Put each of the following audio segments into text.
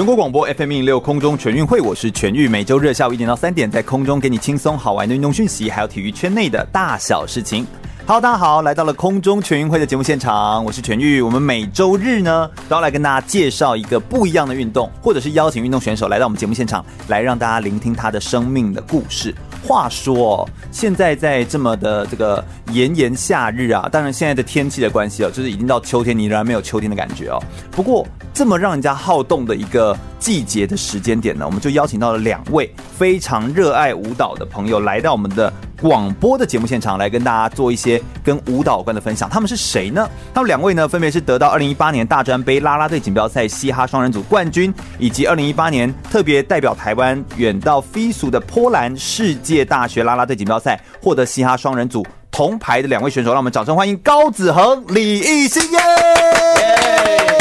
全国广播 FM 一六空中全运会，我是全玉，每周日下午一点到三点，在空中给你轻松好玩的运动讯息，还有体育圈内的大小事情。Hello，大家好，来到了空中全运会的节目现场，我是全玉。我们每周日呢都要来跟大家介绍一个不一样的运动，或者是邀请运动选手来到我们节目现场，来让大家聆听他的生命的故事。话说，现在在这么的这个炎炎夏日啊，当然现在的天气的关系哦，就是已经到秋天，你仍然没有秋天的感觉哦。不过，这么让人家好动的一个季节的时间点呢，我们就邀请到了两位非常热爱舞蹈的朋友来到我们的广播的节目现场，来跟大家做一些跟舞蹈有关的分享。他们是谁呢？他们两位呢，分别是得到二零一八年大专杯啦啦队锦标赛嘻哈双人组冠军，以及二零一八年特别代表台湾远到非俗的波兰世界大学啦啦队锦标赛获得嘻哈双人组铜牌的两位选手。让我们掌声欢迎高子恒、李艺兴耶！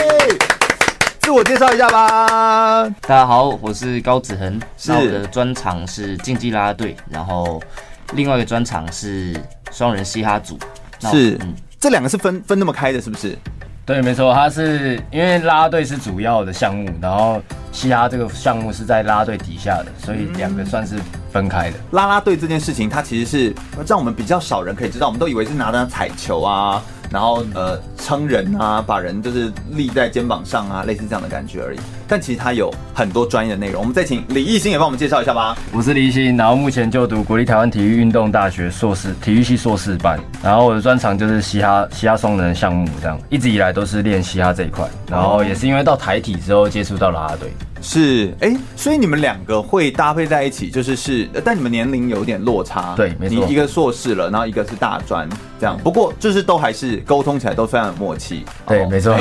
我介绍一下吧。大家好，我是高子恒，是我的专长是竞技啦啦队，然后另外一个专长是双人嘻哈组。是，嗯，这两个是分分那么开的，是不是？对，没错，他是因为啦啦队是主要的项目，然后嘻哈这个项目是在啦啦队底下的，所以两个算是分开的。啦啦队这件事情，它其实是让我们比较少人可以知道，我们都以为是拿着彩球啊。然后呃，撑人啊，把人就是立在肩膀上啊，类似这样的感觉而已。但其实它有很多专业的内容。我们再请李艺兴也帮我们介绍一下吧。我是李艺兴，然后目前就读国立台湾体育运动大学硕士体育系硕士班。然后我的专长就是嘻哈嘻哈双人项目，这样一直以来都是练嘻哈这一块。然后也是因为到台体之后接触到啦啦队。是，哎，所以你们两个会搭配在一起，就是是，但你们年龄有点落差。对，没错。你一个硕士了，然后一个是大专，这样。不过就是都还是沟通起来都非常有默契。对，没错。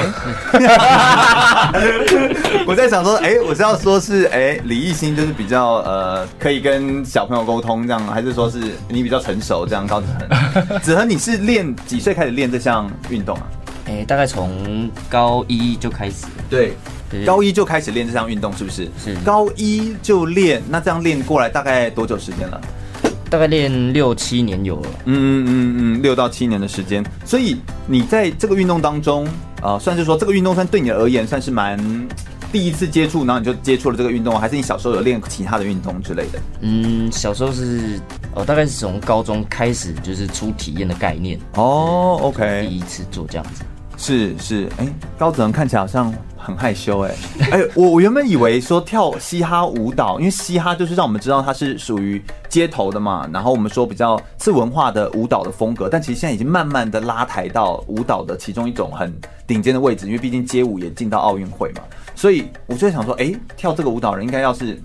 我 在想说，哎，我是要说是，哎，李艺兴就是比较呃，可以跟小朋友沟通这样，还是说是你比较成熟这样？高子恒，子恒，你是练几岁开始练这项运动啊？哎，大概从高一就开始。对。高一就开始练这项运动，是不是？是。高一就练，那这样练过来大概多久时间了？大概练六七年有了。嗯嗯嗯嗯，六到七年的时间。所以你在这个运动当中，呃，算是说这个运动算对你而言算是蛮第一次接触，然后你就接触了这个运动，还是你小时候有练其他的运动之类的？嗯，小时候是，哦，大概是从高中开始就是出体验的概念。哦，OK。第一次做这样子。是是，哎，高子恒看起来好像很害羞，哎，哎，我我原本以为说跳嘻哈舞蹈，因为嘻哈就是让我们知道它是属于街头的嘛，然后我们说比较次文化的舞蹈的风格，但其实现在已经慢慢的拉抬到舞蹈的其中一种很顶尖的位置，因为毕竟街舞也进到奥运会嘛，所以我就在想说，哎，跳这个舞蹈人应该要是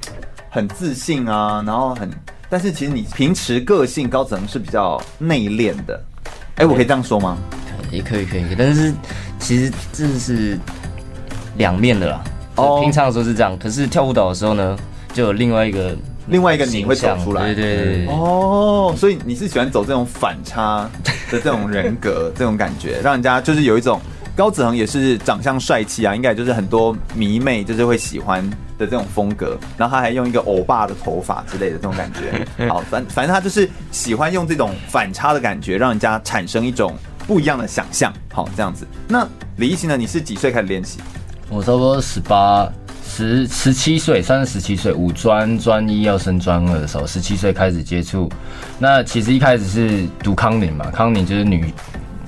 很自信啊，然后很，但是其实你平时个性高子恒是比较内敛的，哎，我可以这样说吗？也可以，可以，但是其实这是两面的啦。哦，平常的时候是这样，可是跳舞蹈的时候呢，就有另外一个另外一个你会走出来。对对对，对。哦，所以你是喜欢走这种反差的这种人格，这种感觉，让人家就是有一种高子恒也是长相帅气啊，应该就是很多迷妹就是会喜欢的这种风格。然后他还用一个欧巴的头发之类的这种感觉。好，反反正他就是喜欢用这种反差的感觉，让人家产生一种。不一样的想象，好，这样子。那李艺兴呢？你是几岁开始练习？我差不多十八、十十七岁，算是十七岁。五专专一要升专二的时候，十七岁开始接触。那其实一开始是读康宁嘛，康宁就是女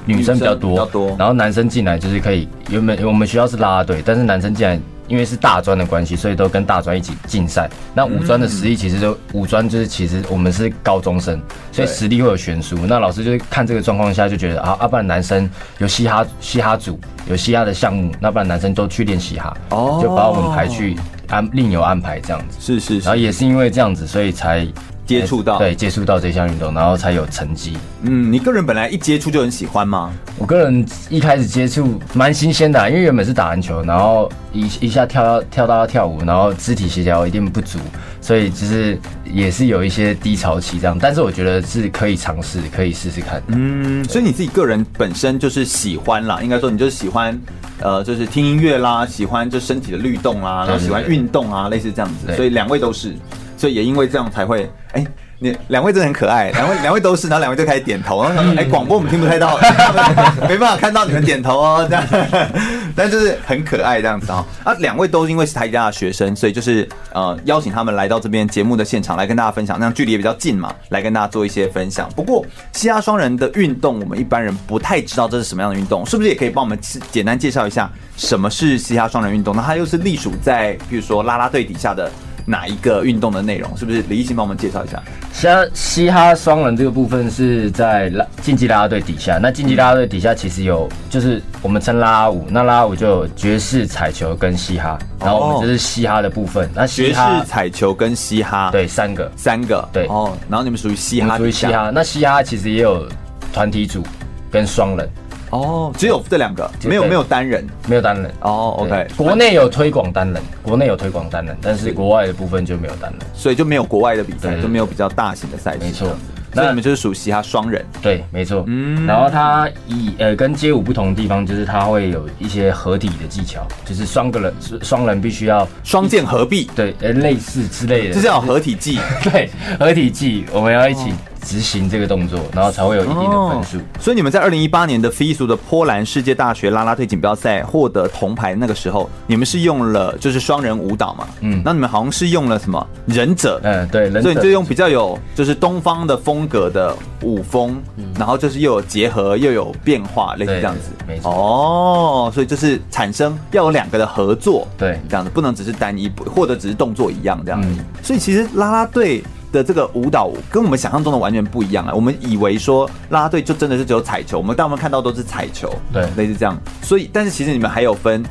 女生比较多，比较多。然后男生进来就是可以，原本我们学校是啦啦队，但是男生进来。因为是大专的关系，所以都跟大专一起竞赛。那五专的实力其实就五专就是其实我们是高中生，所以实力会有悬殊。那老师就是看这个状况下就觉得啊，要不然男生有嘻哈嘻哈组有嘻哈的项目，那不然男生都去练嘻哈，就把我们排去安另有安排这样子。是是是。然后也是因为这样子，所以才接触到，对，接触到这项运动，然后才有成绩。嗯，你个人本来一接触就很喜欢吗？我个人一开始接触蛮新鲜的啊，因为原本是打篮球，然后一一下跳到跳到跳舞，然后肢体协调一定不足，所以就是也是有一些低潮期这样。但是我觉得是可以尝试，可以试试看。嗯，所以你自己个人本身就是喜欢啦，应该说你就是喜欢，呃，就是听音乐啦，喜欢就身体的律动啦，然后喜欢运动啊，类似这样子。所以两位都是，所以也因为这样才会哎。欸你两位真的很可爱，两位 两位都是，然后两位就开始点头。然后说：“哎，广播我们听不太到，没办法看到你们点头哦。”这样，但就是很可爱这样子啊。啊，两位都因为是台大的学生，所以就是呃邀请他们来到这边节目的现场来跟大家分享，那样距离也比较近嘛，来跟大家做一些分享。不过嘻哈双人的运动，我们一般人不太知道这是什么样的运动，是不是也可以帮我们简单介绍一下什么是嘻哈双人运动？那它又是隶属在比如说拉拉队底下的？哪一个运动的内容？是不是李一新帮我们介绍一下？嘻哈嘻哈双人这个部分是在拉竞技啦啦队底下。那竞技啦啦队底下其实有，就是我们称啦啦舞。那啦啦舞就有爵士、彩球跟嘻哈。然后我们就是嘻哈的部分。那爵士、彩球跟嘻哈，对，三个，三个，对。哦，然后你们属于嘻哈，属于嘻哈。那嘻哈其实也有团体组跟双人。哦，只有这两个，没有没有单人，没有单人。哦，OK，国内有推广单人，国内有推广单人，但是国外的部分就没有单人，所以就没有国外的比赛，就没有比较大型的赛事。没错，那你们就是属嘻哈双人。对，没错。嗯，然后它以呃跟街舞不同的地方，就是它会有一些合体的技巧，就是双个人双人必须要双剑合璧，对，呃类似之类的，是叫合体技。对，合体技，我们要一起。执行这个动作，然后才会有一定的分数。所以你们在二零一八年的 FISU 的波兰世界大学拉拉队锦标赛获得铜牌，那个时候你们是用了就是双人舞蹈嘛？嗯，那你们好像是用了什么忍者？嗯，对，忍者。所以你就用比较有就是东方的风格的舞风，然后就是又有结合又有变化，类似这样子。没错。哦，所以就是产生要有两个的合作，对，这样子不能只是单一，或者只是动作一样这样子。所以其实拉拉队。的这个舞蹈跟我们想象中的完全不一样啊！我们以为说啦啦队就真的是只有彩球，我们大部分看到都是彩球，对，类似这样。所以，但是其实你们还有分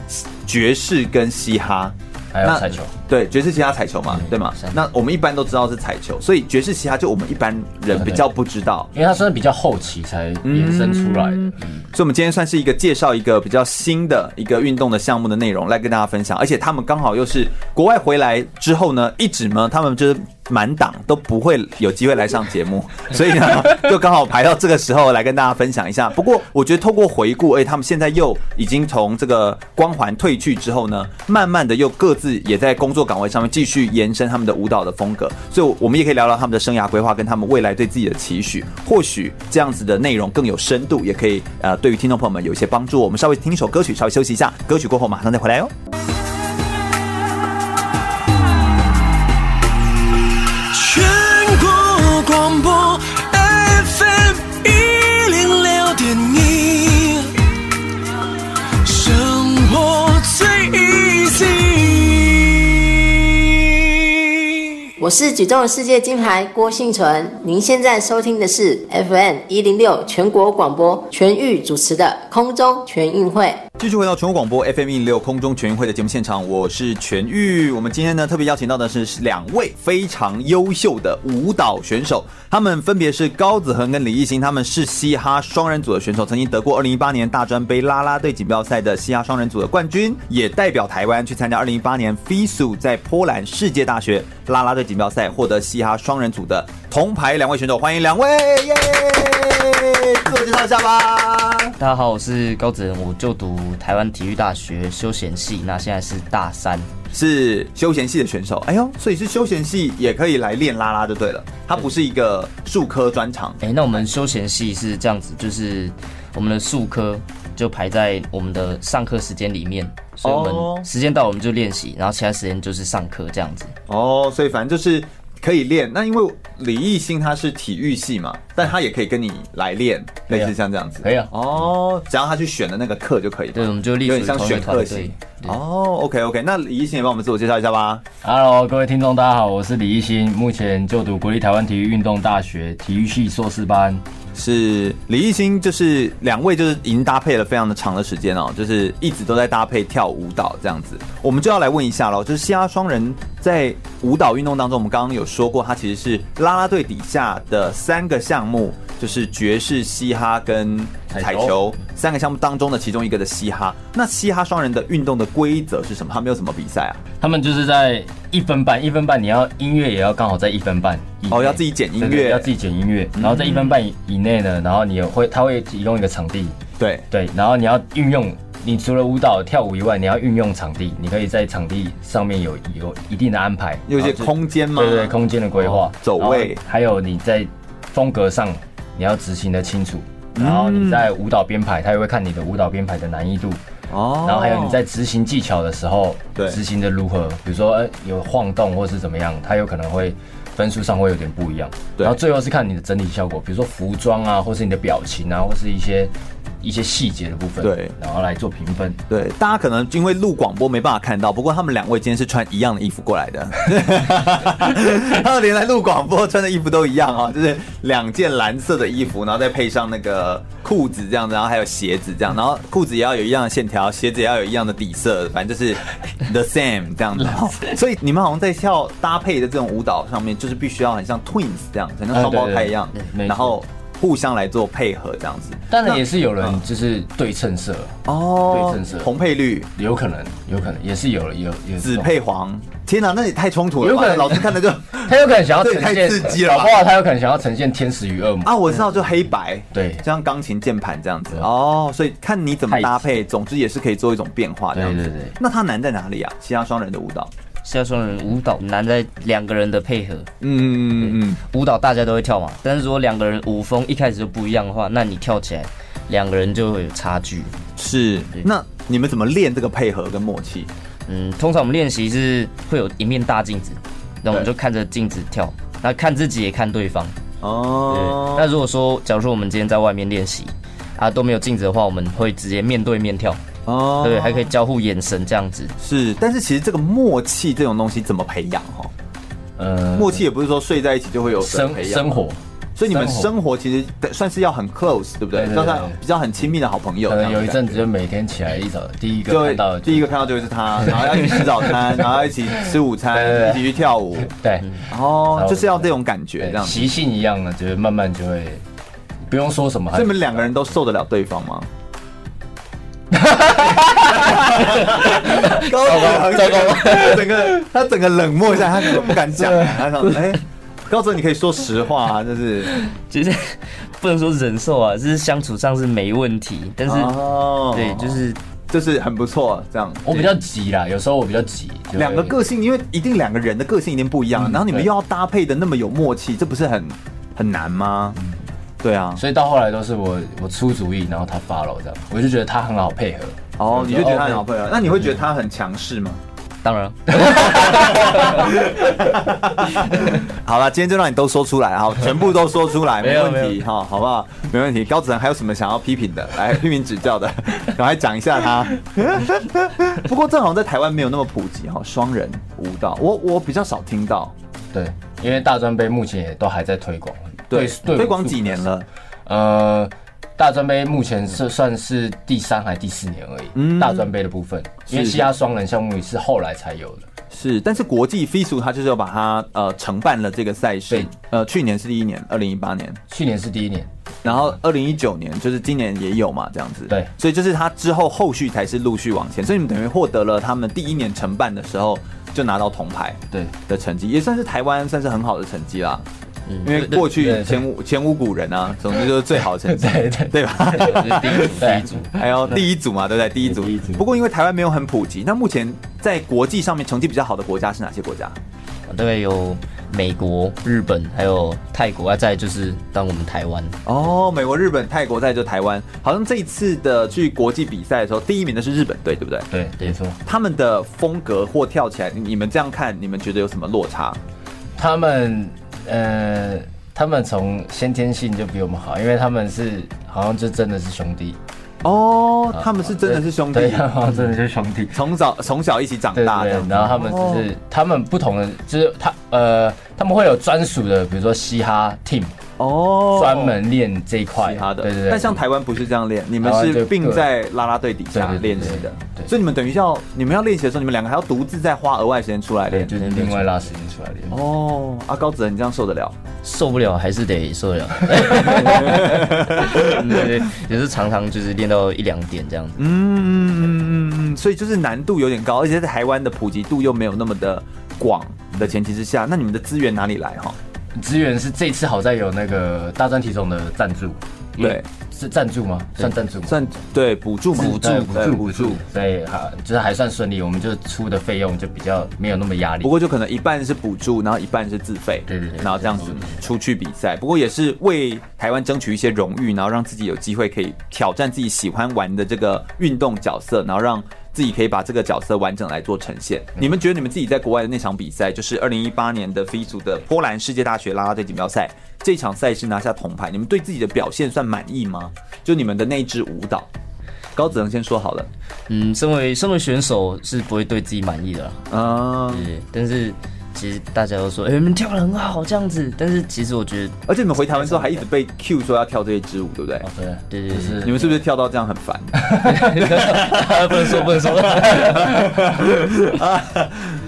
爵士跟嘻哈。还有彩球，对，爵士嘻哈彩球嘛，对吗？那我们一般都知道是彩球，所以爵士嘻哈就我们一般人比较不知道，因为它算是比较后期才衍生出来的。所以，我们今天算是一个介绍一个比较新的一个运动的项目的内容来跟大家分享，而且他们刚好又是国外回来之后呢，一直呢，他们就是满档都不会有机会来上节目，所以呢，就刚好排到这个时候来跟大家分享一下。不过，我觉得透过回顾，哎，他们现在又已经从这个光环褪去之后呢，慢慢的又各自。也在工工作岗位上面继续延伸他们的舞蹈的风格，所以我们也可以聊聊他们的生涯规划跟他们未来对自己的期许。或许这样子的内容更有深度，也可以呃对于听众朋友们有一些帮助。我们稍微听一首歌曲，稍微休息一下，歌曲过后马上再回来哦。我是举重世界金牌郭婞淳，您现在收听的是 FM 一零六全国广播全域主持的空中全运会。继续回到全国广播 FM 一零六空中全运会的节目现场，我是全玉。我们今天呢特别邀请到的是两位非常优秀的舞蹈选手，他们分别是高子恒跟李艺兴，他们是嘻哈双人组的选手，曾经得过二零一八年大专杯啦啦队锦标赛的嘻哈双人组的冠军，也代表台湾去参加二零一八年 FISU 在波兰世界大学啦啦队标赛获得嘻哈双人组的铜牌。两位选手，欢迎两位，耶！自我介绍一下吧。大家好，我是高子仁，我就读台湾体育大学休闲系，那现在是大三，是休闲系的选手。哎呦，所以是休闲系也可以来练拉拉就对了，它不是一个术科专长。哎、欸，那我们休闲系是这样子，就是我们的术科就排在我们的上课时间里面，所以我们时间到我们就练习，然后其他时间就是上课这样子。哦，所以反正就是。可以练，那因为李艺兴他是体育系嘛，但他也可以跟你来练，类似像这样子。可以啊，哦，只要他去选的那个课就可以。对，我们就有点像选课型。哦，OK OK，那李艺兴也帮我们自我介绍一下吧。Hello，各位听众，大家好，我是李艺兴，目前就读国立台湾体育运动大学体育系硕士班。是李艺兴，就是两位就是已经搭配了非常的长的时间哦，就是一直都在搭配跳舞蹈这样子。我们就要来问一下喽，就是嘻哈双人在舞蹈运动当中，我们刚刚有说过，它其实是啦啦队底下的三个项目，就是爵士、嘻哈跟彩球三个项目当中的其中一个的嘻哈。那嘻哈双人的运动的规则是什么？他们有什么比赛啊？他们就是在一分半，一分半你要音乐也要刚好在一分半。哦，要自己剪音乐，要自己剪音乐，然后在一分半以内呢，然后你会他会提供一个场地，对对，然后你要运用，你除了舞蹈跳舞以外，你要运用场地，你可以在场地上面有有一定的安排，有一些空间吗？对对，空间的规划，走位，还有你在风格上你要执行的清楚，然后你在舞蹈编排，他也会看你的舞蹈编排的难易度。哦，然后还有你在执行技巧的时候，对，执行的如何？比如说，呃，有晃动或是怎么样，它有可能会分数上会有点不一样。对，然后最后是看你的整体效果，比如说服装啊，或是你的表情啊，或是一些。一些细节的部分，对，然后来做评分。对，大家可能因为录广播没办法看到，不过他们两位今天是穿一样的衣服过来的，他们连来录广播穿的衣服都一样啊，就是两件蓝色的衣服，然后再配上那个裤子这样子，然后还有鞋子这样，然后裤子也要有一样的线条，鞋子也要有一样的底色，反正就是 the same 这样子。所以你们好像在跳搭配的这种舞蹈上面，就是必须要很像 twins 这样，很像双胞胎一样，然后。互相来做配合，这样子，当然也是有人就是对称色哦，对称色，红配绿，有可能，有可能也是有有有紫配黄。天哪，那也太冲突了，有可能。老师看的就 他有可能想要 呈现太刺激了，好不好？他有可能想要呈现天使与恶魔。啊，我知道，就黑白，对，就像钢琴键盘这样子。哦，所以看你怎么搭配，总之也是可以做一种变化这样子。对对对，那它难在哪里啊？其他双人的舞蹈。嘻哈双人舞蹈难在两个人的配合。嗯嗯嗯，舞蹈大家都会跳嘛，但是如果两个人舞风一开始就不一样的话，那你跳起来两个人就会有差距。是，那你们怎么练这个配合跟默契？嗯，通常我们练习是会有一面大镜子，那我们就看着镜子跳，那看自己也看对方。哦。那如果说，假如说我们今天在外面练习啊都没有镜子的话，我们会直接面对面跳。哦，对，还可以交互眼神这样子。是，但是其实这个默契这种东西怎么培养哈？呃，默契也不是说睡在一起就会有生生活，所以你们生活其实算是要很 close，对不对？就像比较很亲密的好朋友。可能有一阵子就每天起来一早第一个看到，第一个看到就会是他，然后要去吃早餐，然后一起吃午餐，一起去跳舞。对，然后就是要这种感觉，这样习性一样的，就是慢慢就会不用说什么。所以你们两个人都受得了对方吗？高泽，整个整个他整个冷漠一下，他怎么不敢讲？他说：“哎，高泽，你可以说实话啊，就是其实不能说忍受啊，就是相处上是没问题，但是对，就是就是很不错这样。我比较急啦，有时候我比较急。两个个性，因为一定两个人的个性一定不一样，然后你们又要搭配的那么有默契，这不是很很难吗？”对啊，所以到后来都是我我出主意，然后他 follow 这样，我就觉得他很好配合。哦，你就觉得他很好配合？那你会觉得他很强势吗？当然。好了，今天就让你都说出来，啊，全部都说出来，没问题哈，好不好？没问题。高子恒还有什么想要批评的？来批评指教的，赶快讲一下他。不过正好在台湾没有那么普及哈，双人舞蹈，我我比较少听到。对，因为大专杯目前也都还在推广。对，推广几年了？呃，大专杯目前是算是第三还第四年而已。嗯，大专杯的部分，因为嘻哈双人项目也是后来才有的。是，但是国际 FISU 他就是要把它呃承办了这个赛事。对，呃，去年是第一年，二零一八年。去年是第一年，然后二零一九年就是今年也有嘛，这样子。对，所以就是他之后后续才是陆续往前，所以你们等于获得了他们第一年承办的时候就拿到铜牌，对的成绩，也算是台湾算是很好的成绩啦。因为过去前无前无古人啊，总之就是最好的成绩，对对对吧？第一组，第一组，还有第一组嘛，对不对？第一组。不过因为台湾没有很普及，那目前在国际上面成绩比较好的国家是哪些国家？大概有美国、日本，还有泰国啊，再就是当我们台湾。哦，美国、日本、泰国，再就台湾。好像这一次的去国际比赛的时候，第一名的是日本队，对不对？对，没错。他们的风格或跳起来，你们这样看，你们觉得有什么落差？他们。呃，他们从先天性就比我们好，因为他们是好像就真的是兄弟。哦，他们是真的是兄弟，对 真的是兄弟，从小从小一起长大的。然后他们只是他们不同的，就是他呃，他们会有专属的，比如说嘻哈 team，哦，专门练这一块他的。对对对。但像台湾不是这样练，你们是并在啦啦队底下练习的。对。所以你们等于要你们要练习的时候，你们两个还要独自再花额外时间出来练，就是另外拉时间出来练。哦，阿高子，你这样受得了？受不了，还是得受得了。对对，也是常常就是练到一两点这样子。嗯，所以就是难度有点高，而且在台湾的普及度又没有那么的广的前提之下，那你们的资源哪里来哈？资源是这次好在有那个大专体总的赞助，对，是赞助吗？算赞助吗？算对补助补助补助补助，所以哈就是还算顺利，我们就出的费用就比较没有那么压力。不过就可能一半是补助，然后一半是自费，对对对，然后这样子出去比赛。不过也是为台湾争取一些荣誉，然后让自己有机会可以挑战自己喜欢玩的这个运动角色，然后让。自己可以把这个角色完整来做呈现。你们觉得你们自己在国外的那场比赛，就是二零一八年的 FISU 的波兰世界大学啦啦队锦标赛，这场赛事拿下铜牌，你们对自己的表现算满意吗？就你们的那支舞蹈，高子能先说好了。嗯，身为身为选手是不会对自己满意的啊。对，但是。其实大家都说，哎、欸，你们跳的很好，这样子。但是其实我觉得，而且你们回台湾之后还一直被 Q 说要跳这些支舞，对不对？哦、对对对，是。你们是不是跳到这样很烦？不能说，不能说。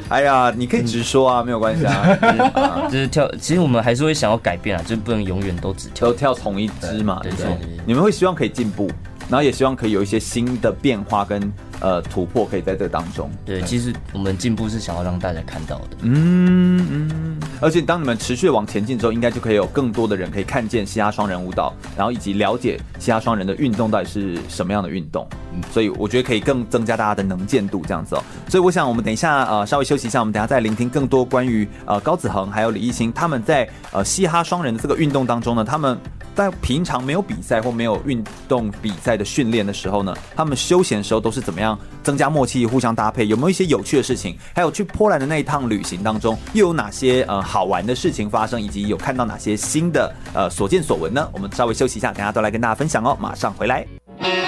哎呀，你可以直说啊，没有关系啊。就是跳，其实我们还是会想要改变啊，就是不能永远都只跳都跳同一支嘛，对不对？你们会希望可以进步，然后也希望可以有一些新的变化跟。呃，突破可以在这当中。对，其实我们进步是想要让大家看到的。嗯嗯。而且当你们持续往前进之后，应该就可以有更多的人可以看见嘻哈双人舞蹈，然后以及了解嘻哈双人的运动到底是什么样的运动。嗯，所以我觉得可以更增加大家的能见度，这样子哦。所以我想，我们等一下呃稍微休息一下，我们等一下再聆听更多关于呃高子恒还有李艺兴他们在呃嘻哈双人的这个运动当中呢，他们。在平常没有比赛或没有运动比赛的训练的时候呢，他们休闲的时候都是怎么样增加默契、互相搭配？有没有一些有趣的事情？还有去波兰的那一趟旅行当中，又有哪些呃好玩的事情发生？以及有看到哪些新的呃所见所闻呢？我们稍微休息一下，等下都来跟大家分享哦。马上回来。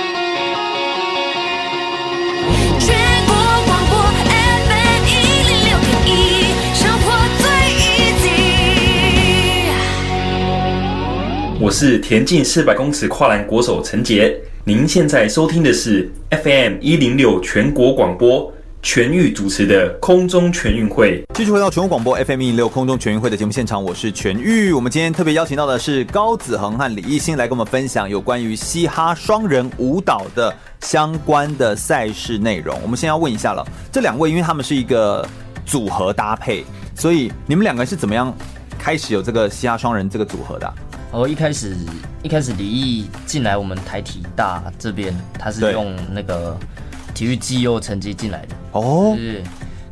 我是田径四百公尺跨栏国手陈杰，您现在收听的是 FM 一零六全国广播全域主持的空中全运会。继续回到全国广播 FM 一零六空中全运会的节目现场，我是全域。我们今天特别邀请到的是高子恒和李艺兴来跟我们分享有关于嘻哈双人舞蹈的相关的赛事内容。我们先要问一下了，这两位因为他们是一个组合搭配，所以你们两个是怎么样开始有这个嘻哈双人这个组合的？哦，一开始一开始李毅进来我们台体大这边，他是用那个体育绩优成绩进来的哦。是，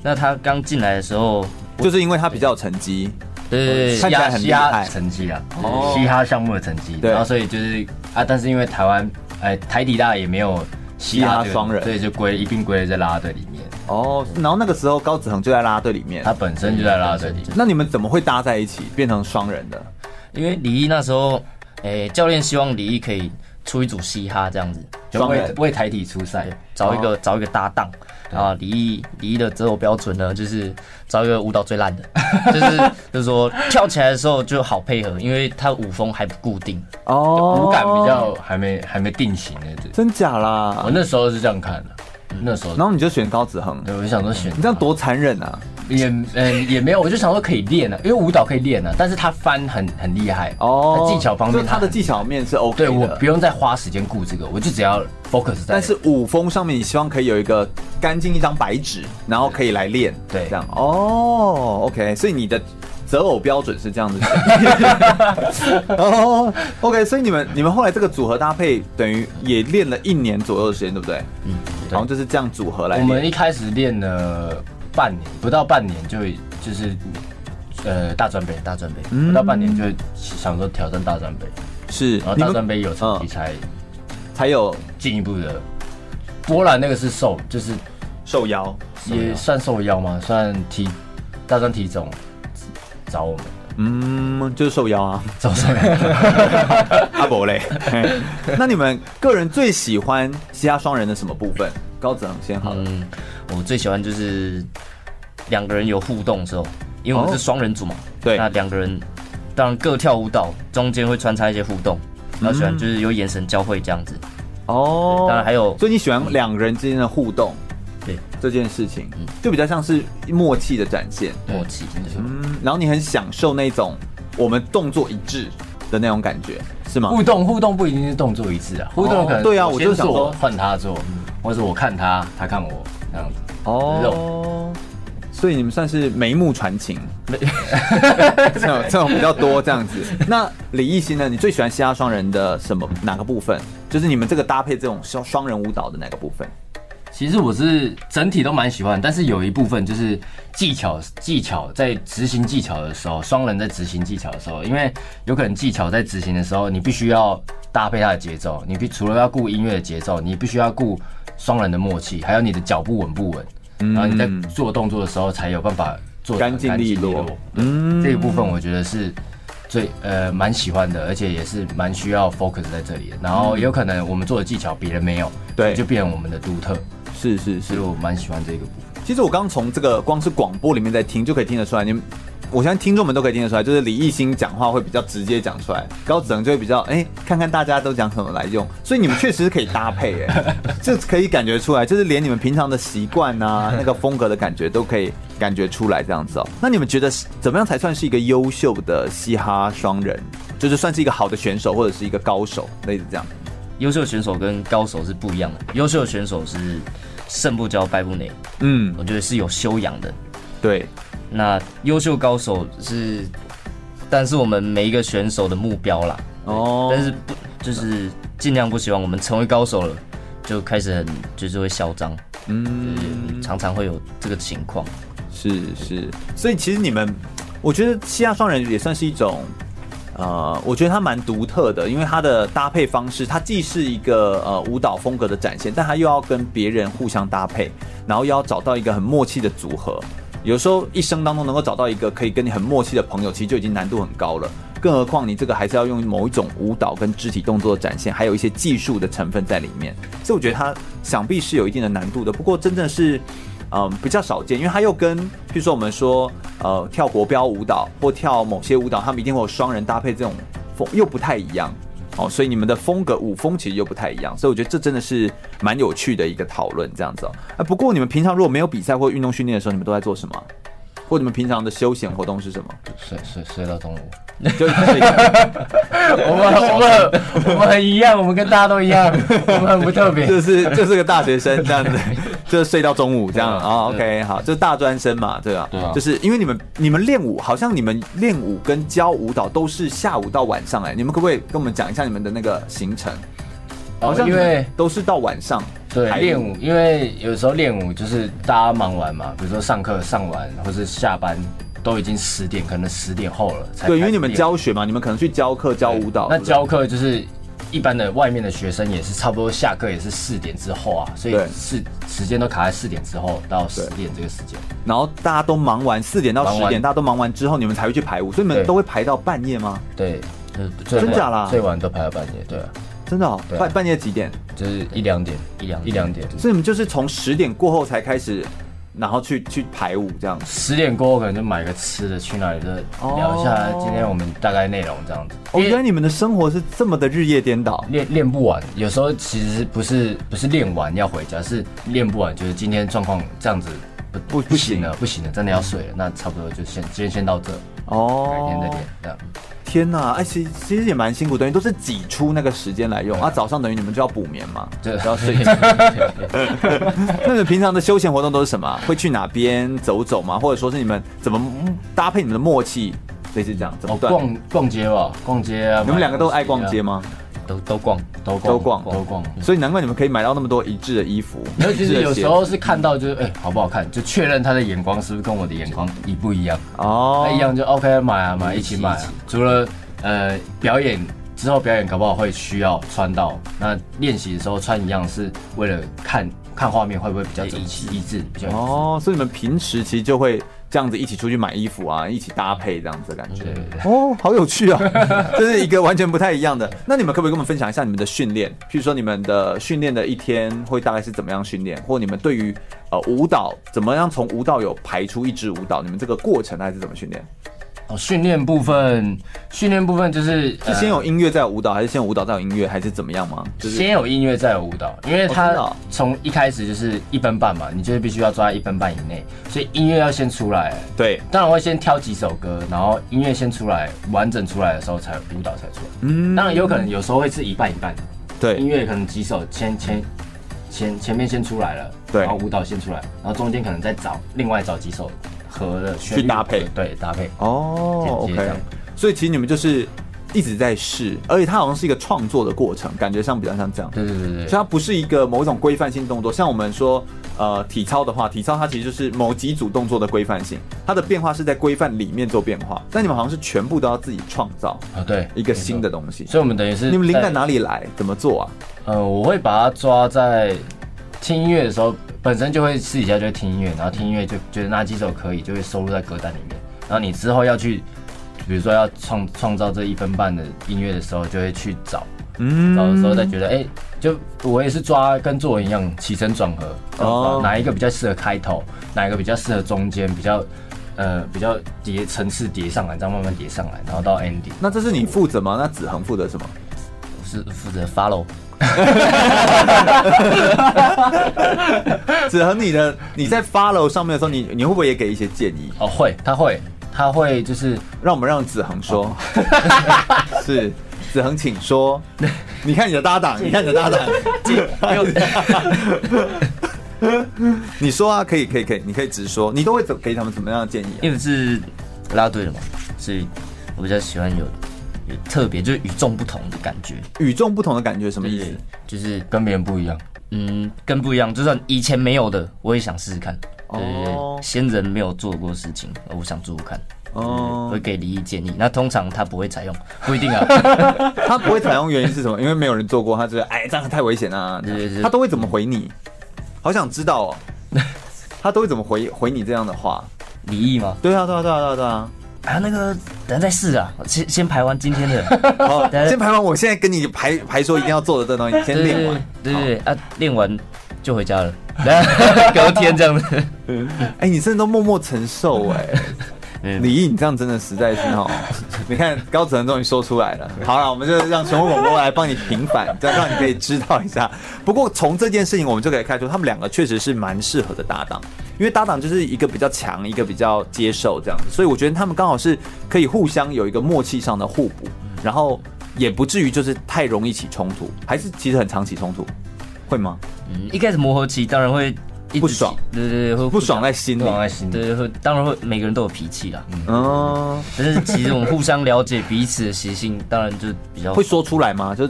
那他刚进来的时候，就是因为他比较有成绩，对对对，看起来很厉害成绩啊，哦，嘻哈项目的成绩，然后所以就是啊，但是因为台湾哎台体大也没有嘻哈双人，所以就归一并归在啦啦队里面。哦，然后那个时候高子恒就在啦啦队里面，他本身就在啦啦队里面。那你们怎么会搭在一起变成双人的？因为李毅那时候，诶、欸，教练希望李毅可以出一组嘻哈这样子，就为为台体出赛，找一个、哦、找一个搭档。然后李毅李毅的择偶标准呢，就是找一个舞蹈最烂的，就是就是说跳起来的时候就好配合，因为他舞风还不固定，哦，舞感比较还没还没定型呢。真假啦？我那时候是这样看的，那时候，然后你就选高子恒，对，我就想说选，你这样多残忍啊！也嗯也没有，我就想说可以练啊，因为舞蹈可以练啊，但是他翻很很厉害哦，技巧方面，他的技巧面是 OK 的，对，我不用再花时间顾这个，我就只要 focus 在。但是舞风上面，你希望可以有一个干净一张白纸，然后可以来练，对，这样哦，OK，所以你的择偶标准是这样子。哦，OK，所以你们你们后来这个组合搭配，等于也练了一年左右的时间，对不对？嗯，然后就是这样组合来。我们一开始练了。半年不到半年就就是，呃大专杯大专杯，不到半年就想说挑战大专杯，是，然后大专杯有成绩才才有进一步的。波兰那个是瘦就是瘦腰，也算瘦腰吗？算体大专体总找我们，嗯，就是受邀啊，找受邀。阿伯嘞，那你们个人最喜欢嘻哈双人的什么部分？高子恒先好了。我最喜欢就是两个人有互动的时候，因为我们是双人组嘛。对。那两个人当然各跳舞蹈中间会穿插一些互动，然后喜欢就是有眼神交汇这样子。哦，当然还有，所以你喜欢两个人之间的互动，对这件事情，就比较像是默契的展现，默契。嗯，然后你很享受那种我们动作一致的那种感觉，是吗？互动互动不一定是动作一致啊，互动可能对啊，我就想说换他做，或者我看他，他看我这样子。哦，所以你们算是眉目传情，这种这种比较多这样子。那李艺兴呢？你最喜欢嘻哈双人的什么哪个部分？就是你们这个搭配这种双双人舞蹈的哪个部分？其实我是整体都蛮喜欢，但是有一部分就是技巧，技巧在执行技巧的时候，双人在执行技巧的时候，因为有可能技巧在执行的时候，你必须要搭配他的节奏，你必除了要顾音乐的节奏，你必须要顾双人的默契，还有你的脚步稳不稳，然后你在做动作的时候才有办法做干净利落。嗯，这一部分我觉得是。最呃蛮喜欢的，而且也是蛮需要 focus 在这里的。然后有可能我们做的技巧别人没有，对，就变成我们的独特。是是是，所以我蛮喜欢这个部分。其实我刚从这个光是广播里面在听就可以听得出来，你们我相信听众们都可以听得出来，就是李艺兴讲话会比较直接讲出来，高子腾就会比较哎、欸，看看大家都讲什么来用。所以你们确实是可以搭配哎、欸，这可以感觉出来，就是连你们平常的习惯啊，那个风格的感觉都可以。感觉出来这样子哦，那你们觉得怎么样才算是一个优秀的嘻哈双人？就是算是一个好的选手或者是一个高手，类似这样。优秀选手跟高手是不一样的。优秀的选手是胜不骄败不馁，嗯，我觉得是有修养的。对，那优秀高手是，但是我们每一个选手的目标啦。哦，但是不就是尽量不希望我们成为高手了，就开始很就是会嚣张，嗯，常常会有这个情况。是是，所以其实你们，我觉得嘻哈双人也算是一种，呃，我觉得它蛮独特的，因为它的搭配方式，它既是一个呃舞蹈风格的展现，但它又要跟别人互相搭配，然后又要找到一个很默契的组合。有时候一生当中能够找到一个可以跟你很默契的朋友，其实就已经难度很高了，更何况你这个还是要用某一种舞蹈跟肢体动作的展现，还有一些技术的成分在里面，所以我觉得它想必是有一定的难度的。不过真正是。嗯，比较少见，因为他又跟，譬如说我们说，呃，跳国标舞蹈或跳某些舞蹈，他们一定会有双人搭配，这种风又不太一样，哦，所以你们的风格舞风其实又不太一样，所以我觉得这真的是蛮有趣的一个讨论，这样子哦。啊，不过你们平常如果没有比赛或运动训练的时候，你们都在做什么？或你们平常的休闲活动是什么？睡睡睡到中午。就睡。我们我们我们很一样，我们跟大家都一样，我们很不特别。就是就是个大学生这样子，就是睡到中午这样啊。OK，好，就是大专生嘛，对吧？对啊。就是因为你们你们练舞，好像你们练舞跟教舞蹈都是下午到晚上哎，你们可不可以跟我们讲一下你们的那个行程？好像因为都是到晚上。对，练舞，因为有时候练舞就是大家忙完嘛，比如说上课上完，或是下班都已经十点，可能十点后了才。对，因为你们教学嘛，你们可能去教课教舞蹈。那教课就是一般的外面的学生也是差不多下课也是四点之后啊，所以是时间都卡在四点之后到十点这个时间。然后大家都忙完四点到十点，大家都忙完之后，你们才会去排舞，所以你们都会排到半夜吗？对，真假啦？最晚都排到半夜，对啊。真的哦，半半夜几点？就是一两点，一两一两点。所以你们就是从十点过后才开始，然后去去排舞这样。十点过后可能就买个吃的，去哪里就聊一下今天我们大概内容这样子。我觉得你们的生活是这么的日夜颠倒，练练不完。有时候其实不是不是练完要回家，是练不完，就是今天状况这样子不不不行了，不行了，真的要睡了。那差不多就先今天先到这哦，改天再练这样。天呐，哎，其其实也蛮辛苦，等于都是挤出那个时间来用啊。早上等于你们就要补眠嘛，就要睡觉。那你们平常的休闲活动都是什么？会去哪边走走吗？或者说是你们怎么搭配你们的默契？类似这样，怎么逛逛街吧？逛街啊！你们两个都爱逛街吗？都都逛，都逛都逛，都逛，所以难怪你们可以买到那么多一致的衣服。那其实有时候是看到就是哎、欸，好不好看，就确认他的眼光是不是跟我的眼光一不一样哦。那一样就 OK 买啊买，一起买啊。除了呃表演之后表演搞不好会需要穿到，那练习的时候穿一样是为了看看画面会不会比较整齐一致比较哦。所以你们平时其实就会。这样子一起出去买衣服啊，一起搭配这样子的感觉哦，好有趣啊！这是一个完全不太一样的。那你们可不可以跟我们分享一下你们的训练？譬如说你们的训练的一天会大概是怎么样训练，或你们对于呃舞蹈怎么样从舞蹈有排出一支舞蹈，你们这个过程还是怎么训练？哦，训练部分，训练部分就是是先有音乐再有舞蹈，还是先有舞蹈再有音乐，还是怎么样吗？就是先有音乐再有舞蹈，因为他从一开始就是一分半嘛，你就是必须要抓在一分半以内，所以音乐要先出来。对，当然会先挑几首歌，然后音乐先出来，完整出来的时候才舞蹈才出来。嗯，当然有可能有时候会是一半一半。对，音乐可能几首前前前前面先出来了，对，然后舞蹈先出来，然后中间可能再找另外找几首。和的去搭配，对搭配哦，OK。所以其实你们就是一直在试，而且它好像是一个创作的过程，感觉上比较像这样。对对对对。所以它不是一个某一种规范性动作，像我们说呃体操的话，体操它其实就是某几组动作的规范性，它的变化是在规范里面做变化。但你们好像是全部都要自己创造啊，对，一个新的东西。所以我们等于是你们灵感哪里来？怎么做啊？呃，我会把它抓在听音乐的时候。本身就会私底下就会听音乐，然后听音乐就觉得哪几首可以，就会收录在歌单里面。然后你之后要去，比如说要创创造这一分半的音乐的时候，就会去找，嗯，找的时候再觉得，哎、欸，就我也是抓跟作文一样起承转合，哦，哪一个比较适合开头，哪一个比较适合中间，比较呃比较叠层次叠上来，这样慢慢叠上来，然后到 ending。那这是你负责吗？那子恒负责什么？负责 follow。子恒，你的你在 follow 上面的时候，你你会不会也给一些建议？哦，会，他会，他会，就是让我们让子恒说，哦、是子恒，请说。你看你的搭档，你看你的搭档，你说啊，可以，可以，可以，你可以直说，你都会给他们什么样的建议、啊？因为是拉队的嘛，所以我比较喜欢有。特别就是与众不同的感觉，与众不同的感觉什么意思？就是跟别人不一样。嗯，跟不一样，就算以前没有的，我也想试试看。哦，先人没有做过事情，我想做做看。哦，会给李毅建议。那通常他不会采用，不一定啊。他不会采用原因是什么？因为没有人做过，他觉得哎，这样太危险啊。对对对。他都会怎么回你？好想知道哦。他都会怎么回回你这样的话？李毅吗？对啊，对啊，对啊，对啊。啊，那个等下再试啊，先先排完今天的，好，先排完。我现在跟你排排说一定要做的这东西，先练完。对对对，啊，练完就回家了，隔天这样子。哎，你真的都默默承受哎。李毅，你这样真的实在是哈，你看高子恒终于说出来了。好了，我们就让全国广播来帮你平反，这样让你可以知道一下。不过从这件事情，我们就可以看出，他们两个确实是蛮适合的搭档，因为搭档就是一个比较强，一个比较接受这样子，所以我觉得他们刚好是可以互相有一个默契上的互补，然后也不至于就是太容易起冲突，还是其实很常起冲突，会吗？嗯，一开始磨合期当然会。不爽，对对对，会不爽在心里，不爽在心里，对，会当然会，每个人都有脾气啦。嗯，但是其实我们互相了解彼此的习性，当然就比较 会说出来吗？就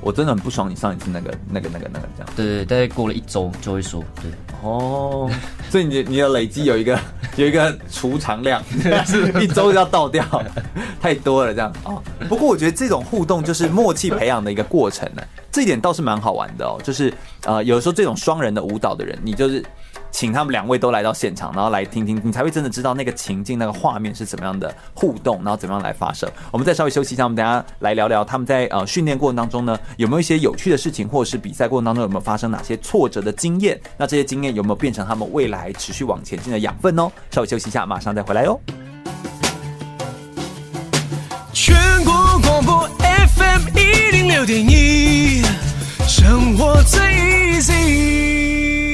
我真的很不爽你上一次那个、那个、那个、那个这样。对对，大概过了一周就会说，对。哦，所以你你的累积有一个 有一个储藏量，是 一周就要倒掉，太多了这样。哦，不过我觉得这种互动就是默契培养的一个过程呢。这一点倒是蛮好玩的哦，就是呃，有时候这种双人的舞蹈的人，你就是请他们两位都来到现场，然后来听听，你才会真的知道那个情境、那个画面是怎么样的互动，然后怎么样来发生。我们再稍微休息一下，我们等下来聊聊他们在呃训练过程当中呢，有没有一些有趣的事情，或者是比赛过程当中有没有发生哪些挫折的经验？那这些经验有没有变成他们未来持续往前进的养分哦？稍微休息一下，马上再回来哟。全国广播 FM 一零六点一，生活最 easy。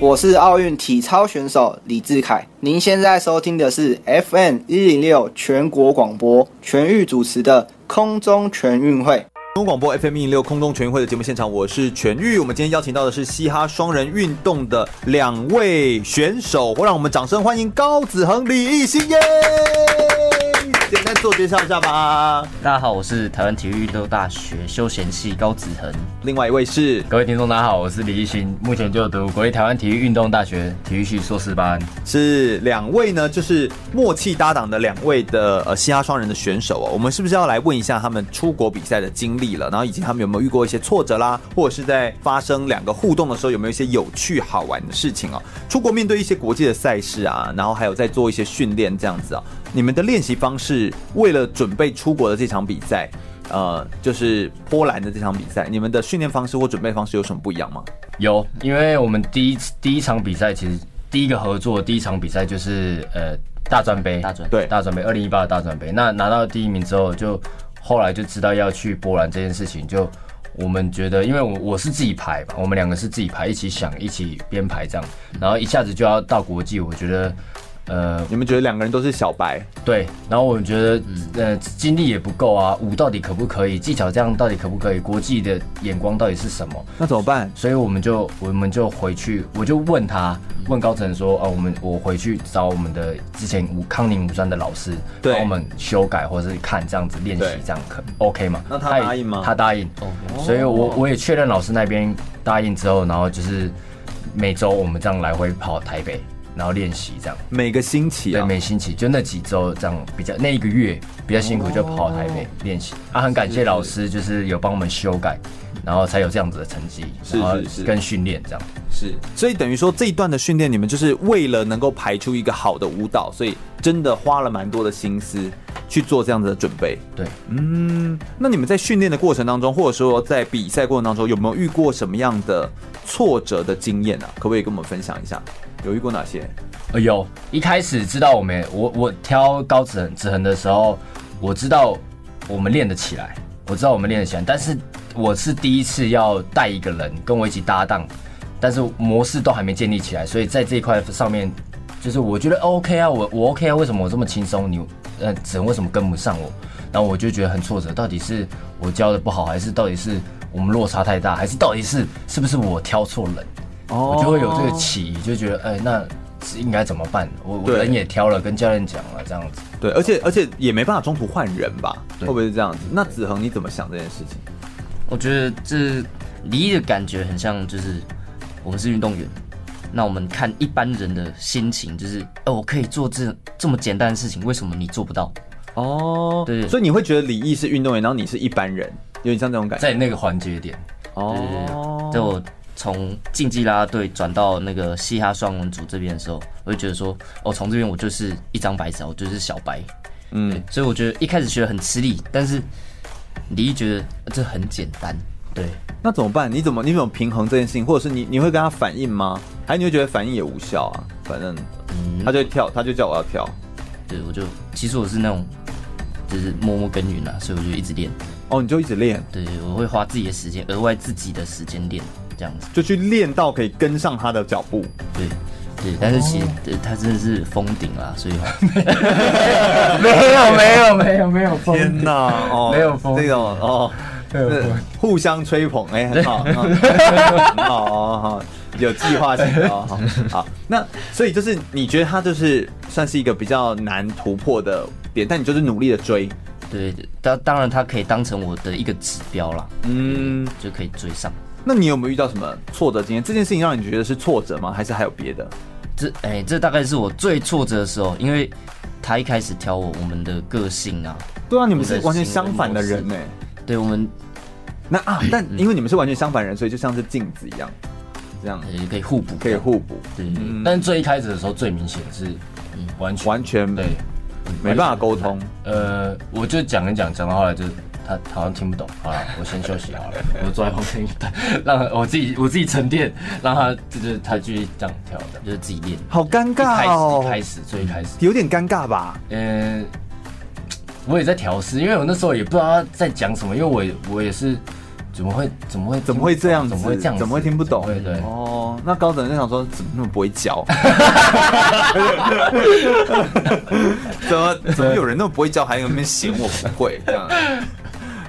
我是奥运体操选手李智凯，您现在收听的是 FM 一零六全国广播全域主持的空中全运会。中广播 FM 一零六空中全运会的节目现场，我是全玉。我们今天邀请到的是嘻哈双人运动的两位选手，我让我们掌声欢迎高子恒、李毅兴耶！简单自我介绍一下吧。大家好，我是台湾体育运动大学休闲系高子恒。另外一位是各位听众，大家好，我是李毅兴，目前就读国立台湾体育运动大学体育系硕士班。是两位呢，就是默契搭档的两位的呃嘻哈双人的选手哦。我们是不是要来问一下他们出国比赛的经历了？然后以及他们有没有遇过一些挫折啦，或者是在发生两个互动的时候有没有一些有趣好玩的事情哦？出国面对一些国际的赛事啊，然后还有在做一些训练这样子啊。你们的练习方式，为了准备出国的这场比赛，呃，就是波兰的这场比赛，你们的训练方式或准备方式有什么不一样吗？有，因为我们第一第一场比赛，其实第一个合作第一场比赛就是呃大专杯，大专对大专杯，二零一八的大专杯。那拿到第一名之后，就后来就知道要去波兰这件事情，就我们觉得，因为我我是自己排嘛，我们两个是自己排，一起想，一起编排这样，然后一下子就要到国际，我觉得。呃，你们觉得两个人都是小白？对，然后我们觉得，呃，精力也不够啊，舞到底可不可以？技巧这样到底可不可以？国际的眼光到底是什么？那怎么办？所以我们就我们就回去，我就问他，问高层说，啊，我们我回去找我们的之前武康宁武专的老师，对，帮我们修改或者是看这样子练习，这样可 OK 吗？那他答应吗？他答应，所以我我也确认老师那边答应之后，然后就是每周我们这样来回跑台北。然后练习这样，每个星期、啊、对，每星期就那几周这样比较，那一个月比较辛苦，就跑台北练习。啊，很感谢老师，就是有帮我们修改，然后才有这样子的成绩，是是是，跟训练这样。是，所以等于说这一段的训练，你们就是为了能够排出一个好的舞蹈，所以真的花了蛮多的心思去做这样子的准备。对，嗯，那你们在训练的过程当中，或者说在比赛过程当中，有没有遇过什么样的挫折的经验啊？可不可以跟我们分享一下？犹豫过哪些？呃，有，一开始知道我们我我挑高指横指横的时候，我知道我们练得起来，我知道我们练得起来，但是我是第一次要带一个人跟我一起搭档，但是模式都还没建立起来，所以在这一块上面，就是我觉得 OK 啊，我我 OK 啊，为什么我这么轻松？你呃指横为什么跟不上我？然后我就觉得很挫折，到底是我教的不好，还是到底是我们落差太大，还是到底是是不是我挑错人？我就会有这个起疑，就觉得哎、欸，那是应该怎么办？我我人也挑了，跟教练讲了，这样子。对，而且而且也没办法中途换人吧？会不会是这样子？那子恒你怎么想这件事情？我觉得这李毅的感觉很像，就是我们是运动员，那我们看一般人的心情，就是哦，我可以做这这么简单的事情，为什么你做不到？哦，对，所以你会觉得李毅是运动员，然后你是一般人，有点像这种感觉，在那个环节点。哦，就我。从竞技啦啦队转到那个嘻哈双人组这边的时候，我就觉得说，哦，从这边我就是一张白纸，我就是小白，嗯，所以我觉得一开始学得很吃力，但是李毅觉得这很简单，对，那怎么办？你怎么你怎么平衡这件事情？或者是你你会跟他反应吗？还是你会觉得反应也无效啊？反正，嗯，他就跳，他就叫我要跳，对，我就其实我是那种就是默默耕耘啊，所以我就一直练。哦，你就一直练？对，我会花自己的时间，额外自己的时间练。这样子。就去练到可以跟上他的脚步，对对，但是其实他真的是封顶了，所以 没有没有没有没有封顶，天哪哦，没有封这种哦，互相吹捧哎，很 好很好。很好 哦好，有计划性的哦好，那所以就是你觉得他就是算是一个比较难突破的点，但你就是努力的追，对，当当然它可以当成我的一个指标啦，嗯，就可以追上。那你有没有遇到什么挫折经验？这件事情让你觉得是挫折吗？还是还有别的？这哎、欸，这大概是我最挫折的时候，因为他一开始挑我，我们的个性啊，对啊，你们是完全相反的人呢。对，我们那啊，但因为你们是完全相反人，所以就像是镜子一样，这样也可以互补，可以互补。对，嗯、但是最一开始的时候最明显是完全完全对，没办法沟通。呃，我就讲一讲，讲到后来就。他好像听不懂，好了，我先休息好了，我坐在旁边等，让我自己我自己沉淀，让他就是他继续这样跳的，就是自己练。好尴尬哦，一开始最开始有点尴尬吧？嗯，我也在调试，因为我那时候也不知道他在讲什么，因为我我也是怎么会怎么会怎么会这样子？怎么会这样？怎么会听不懂？对对哦，那高等就想说怎么那么不会教？怎么怎么有人那么不会教，还有那边嫌我不会这样？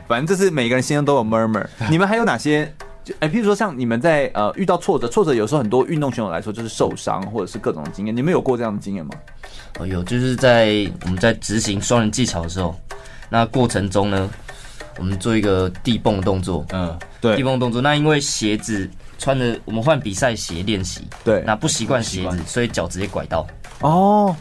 反正这是每个人心中都有 murmur。你们还有哪些？就哎，譬如说像你们在呃遇到挫折，挫折有时候很多运动选手来说就是受伤或者是各种经验。你们有过这样的经验吗？哦，有，就是在我们在执行双人技巧的时候，那过程中呢，我们做一个地蹦动作。嗯，对，地蹦动作。那因为鞋子穿的，我们换比赛鞋练习。对，那不习惯鞋子，所以脚直接拐到。哦。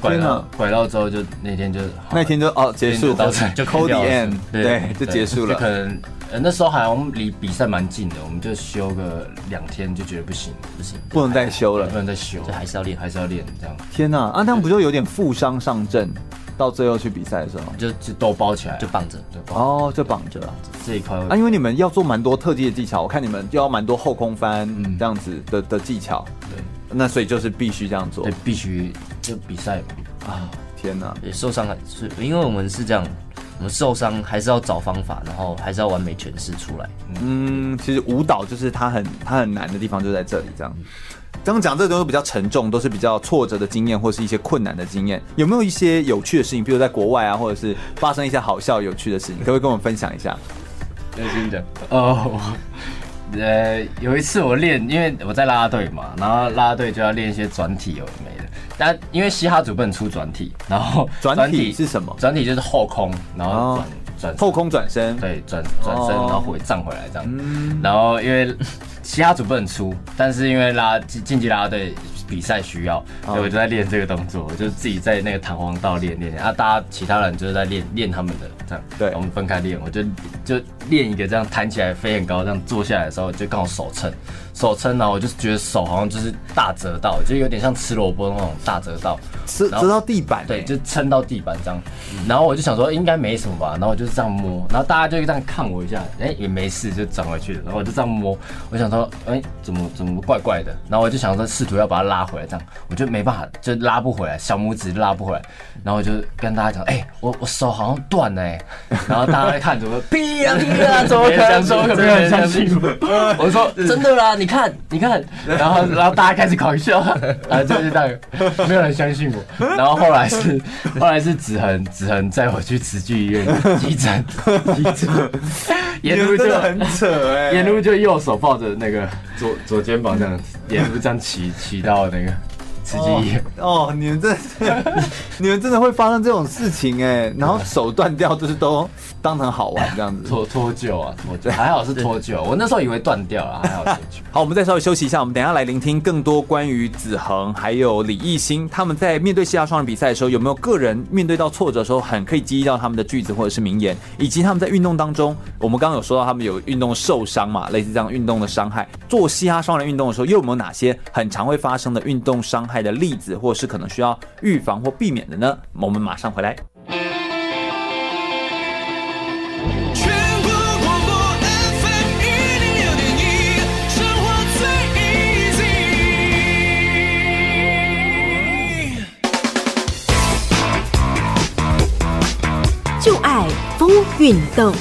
拐到拐到之后，就那天就那天就哦结束，就 call the end，对，就结束了。就可能呃那时候好像离比赛蛮近的，我们就休个两天，就觉得不行不行，不能再休了，不能再休，就还是要练，还是要练这样。天呐，啊，他们不就有点负伤上阵，到最后去比赛的时候，就就都包起来，就绑着，哦，就绑着这一块啊，因为你们要做蛮多特技的技巧，我看你们要蛮多后空翻这样子的的技巧，对，那所以就是必须这样做，对，必须就比赛嘛。啊，天哪！也受伤还是因为我们是这样，我们受伤还是要找方法，然后还是要完美诠释出来。嗯，其实舞蹈就是它很它很难的地方就在这里，这样。刚刚讲这个都是比较沉重，都是比较挫折的经验，或是一些困难的经验。有没有一些有趣的事情，比如在国外啊，或者是发生一些好笑有趣的事情，可不可以跟我们分享一下？那先讲哦。呃，有一次我练，因为我在啦啦队嘛，然后啦啦队就要练一些转体，有的没的。但因为嘻哈组不能出转体，然后转体是什么？转体就是后空，然后转转、哦、后空转身，对，转转身，然后回站回来这样。嗯、然后因为嘻哈组不能出，但是因为拉竞竞技啦啦队。比赛需要，所以我就在练这个动作，我就自己在那个弹簧道练练练啊，大家其他人就是在练练他们的这样，对，我们分开练，我就就练一个这样弹起来飞很高，这样坐下来的时候就刚好手撑。手撑呢，我就觉得手好像就是大折到，就有点像吃萝卜那种大折到，折折到地板，对，就撑到地板这样。然后我就想说应该没什么吧，然后我就这样摸，然后大家就这样看我一下，哎、欸，也没事，就转回去了。然后我就这样摸，我想说，哎、欸，怎么怎么怪怪的？然后我就想说试图要把它拉回来，这样我就没办法，就拉不回来，小拇指拉不回来。然后我就跟大家讲，哎、欸，我我手好像断了、欸。然后大家在看，怎么屁啊屁啊，怎么可能？怎么可能相信？我说真的啦，你。看，你看，然后，然后大家开始搞笑，啊，就是这样，没有人相信我。然后后来是，后来是子恒，子恒载我去慈济医院急诊，急诊，沿路就很扯哎，沿路就右手抱着那个左左肩膀这样，也是这样起，起到那个。哦，哦，你们真的是，你们真的会发生这种事情哎，然后手断掉，就是都当成好玩这样子，脱脱臼啊，脱臼，还好是脱臼，我那时候以为断掉了，还好脱臼。好，我们再稍微休息一下，我们等一下来聆听更多关于子恒还有李艺兴他们在面对嘻哈双人比赛的时候，有没有个人面对到挫折的时候很可以记忆到他们的句子或者是名言，以及他们在运动当中，我们刚刚有说到他们有运动受伤嘛，类似这样运动的伤害，做嘻哈双人运动的时候，又有没有哪些很常会发生的运动伤害的例子，或是可能需要预防或避免的呢？我们马上回来。全国广播一零六点一，生活最 easy，就爱疯运动。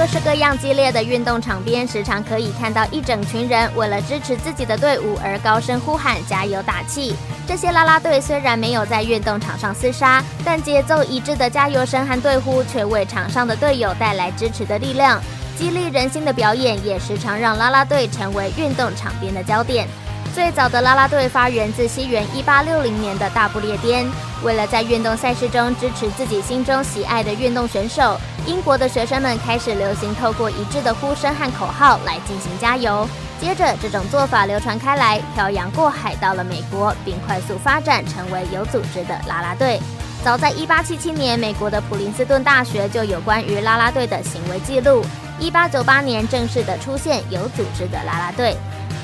各式各样激烈的运动场边，时常可以看到一整群人为了支持自己的队伍而高声呼喊、加油打气。这些啦啦队虽然没有在运动场上厮杀，但节奏一致的加油声和队呼却为场上的队友带来支持的力量。激励人心的表演也时常让啦啦队成为运动场边的焦点。最早的啦啦队发源自西元一八六零年的大不列颠，为了在运动赛事中支持自己心中喜爱的运动选手，英国的学生们开始流行透过一致的呼声和口号来进行加油。接着，这种做法流传开来，漂洋过海到了美国，并快速发展成为有组织的啦啦队。早在一八七七年，美国的普林斯顿大学就有关于啦啦队的行为记录。一八九八年，正式的出现有组织的啦啦队。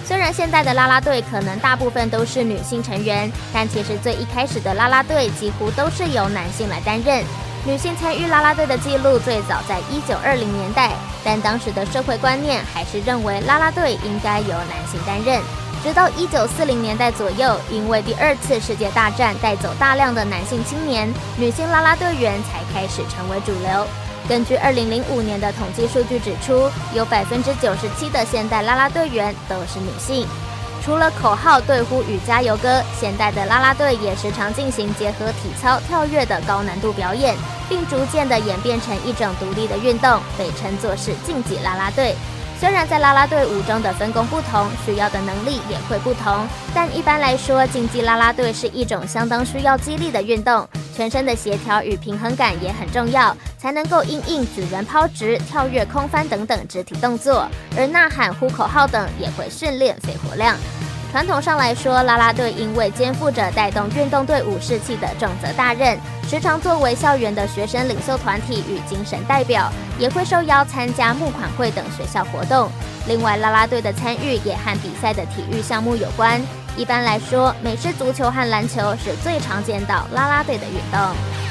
虽然现在的啦啦队可能大部分都是女性成员，但其实最一开始的啦啦队几乎都是由男性来担任。女性参与啦啦队的记录最早在一九二零年代，但当时的社会观念还是认为啦啦队应该由男性担任。直到一九四零年代左右，因为第二次世界大战带走大量的男性青年，女性啦啦队员才开始成为主流。根据二零零五年的统计数据指出，有百分之九十七的现代啦啦队员都是女性。除了口号、队呼与加油歌，现代的啦啦队也时常进行结合体操、跳跃的高难度表演，并逐渐的演变成一种独立的运动，被称作是竞技啦啦队。虽然在啦啦队伍中的分工不同，需要的能力也会不同，但一般来说，竞技啦啦队是一种相当需要肌力的运动，全身的协调与平衡感也很重要，才能够因应举人抛掷、跳跃、空翻等等肢体动作，而呐喊、呼口号等也会训练肺活量。传统上来说，啦啦队因为肩负着带动运动队伍士气的重责大任，时常作为校园的学生领袖团体与精神代表，也会受邀参加募款会等学校活动。另外，啦啦队的参与也和比赛的体育项目有关。一般来说，美式足球和篮球是最常见到啦啦队的运动。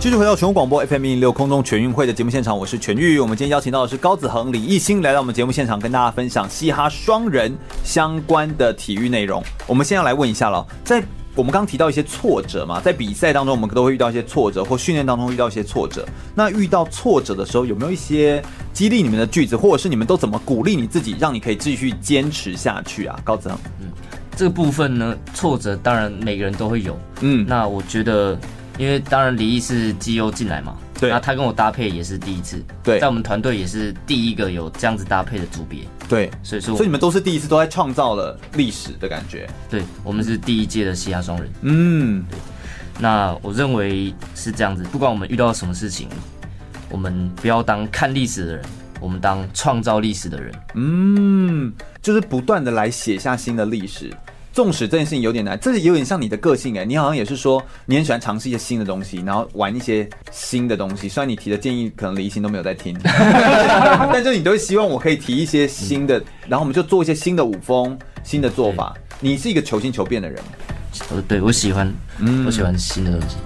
继续回到全国广播 FM 一零六空中全运会的节目现场，我是全玉。我们今天邀请到的是高子恒、李艺兴来到我们节目现场，跟大家分享嘻哈双人相关的体育内容。我们先要来问一下了，在我们刚刚提到一些挫折嘛，在比赛当中我们都会遇到一些挫折，或训练当中遇到一些挫折。那遇到挫折的时候，有没有一些激励你们的句子，或者是你们都怎么鼓励你自己，让你可以继续坚持下去啊？高子恒，嗯，这个部分呢，挫折当然每个人都会有，嗯，那我觉得。因为当然李毅是基优进来嘛，对，那他跟我搭配也是第一次，对，在我们团队也是第一个有这样子搭配的组别，对，所以说，所以你们都是第一次，都在创造了历史的感觉，对，我们是第一届的西亚双人，嗯，对，那我认为是这样子，不管我们遇到什么事情，我们不要当看历史的人，我们当创造历史的人，嗯，就是不断的来写下新的历史。纵使这件事情有点难，这是有点像你的个性哎，你好像也是说你很喜欢尝试一些新的东西，然后玩一些新的东西。虽然你提的建议可能李欣都没有在听，但就你都会希望我可以提一些新的，然后我们就做一些新的舞风、新的做法。你是一个求新求变的人，呃，对，我喜欢，嗯，我喜欢新的东西。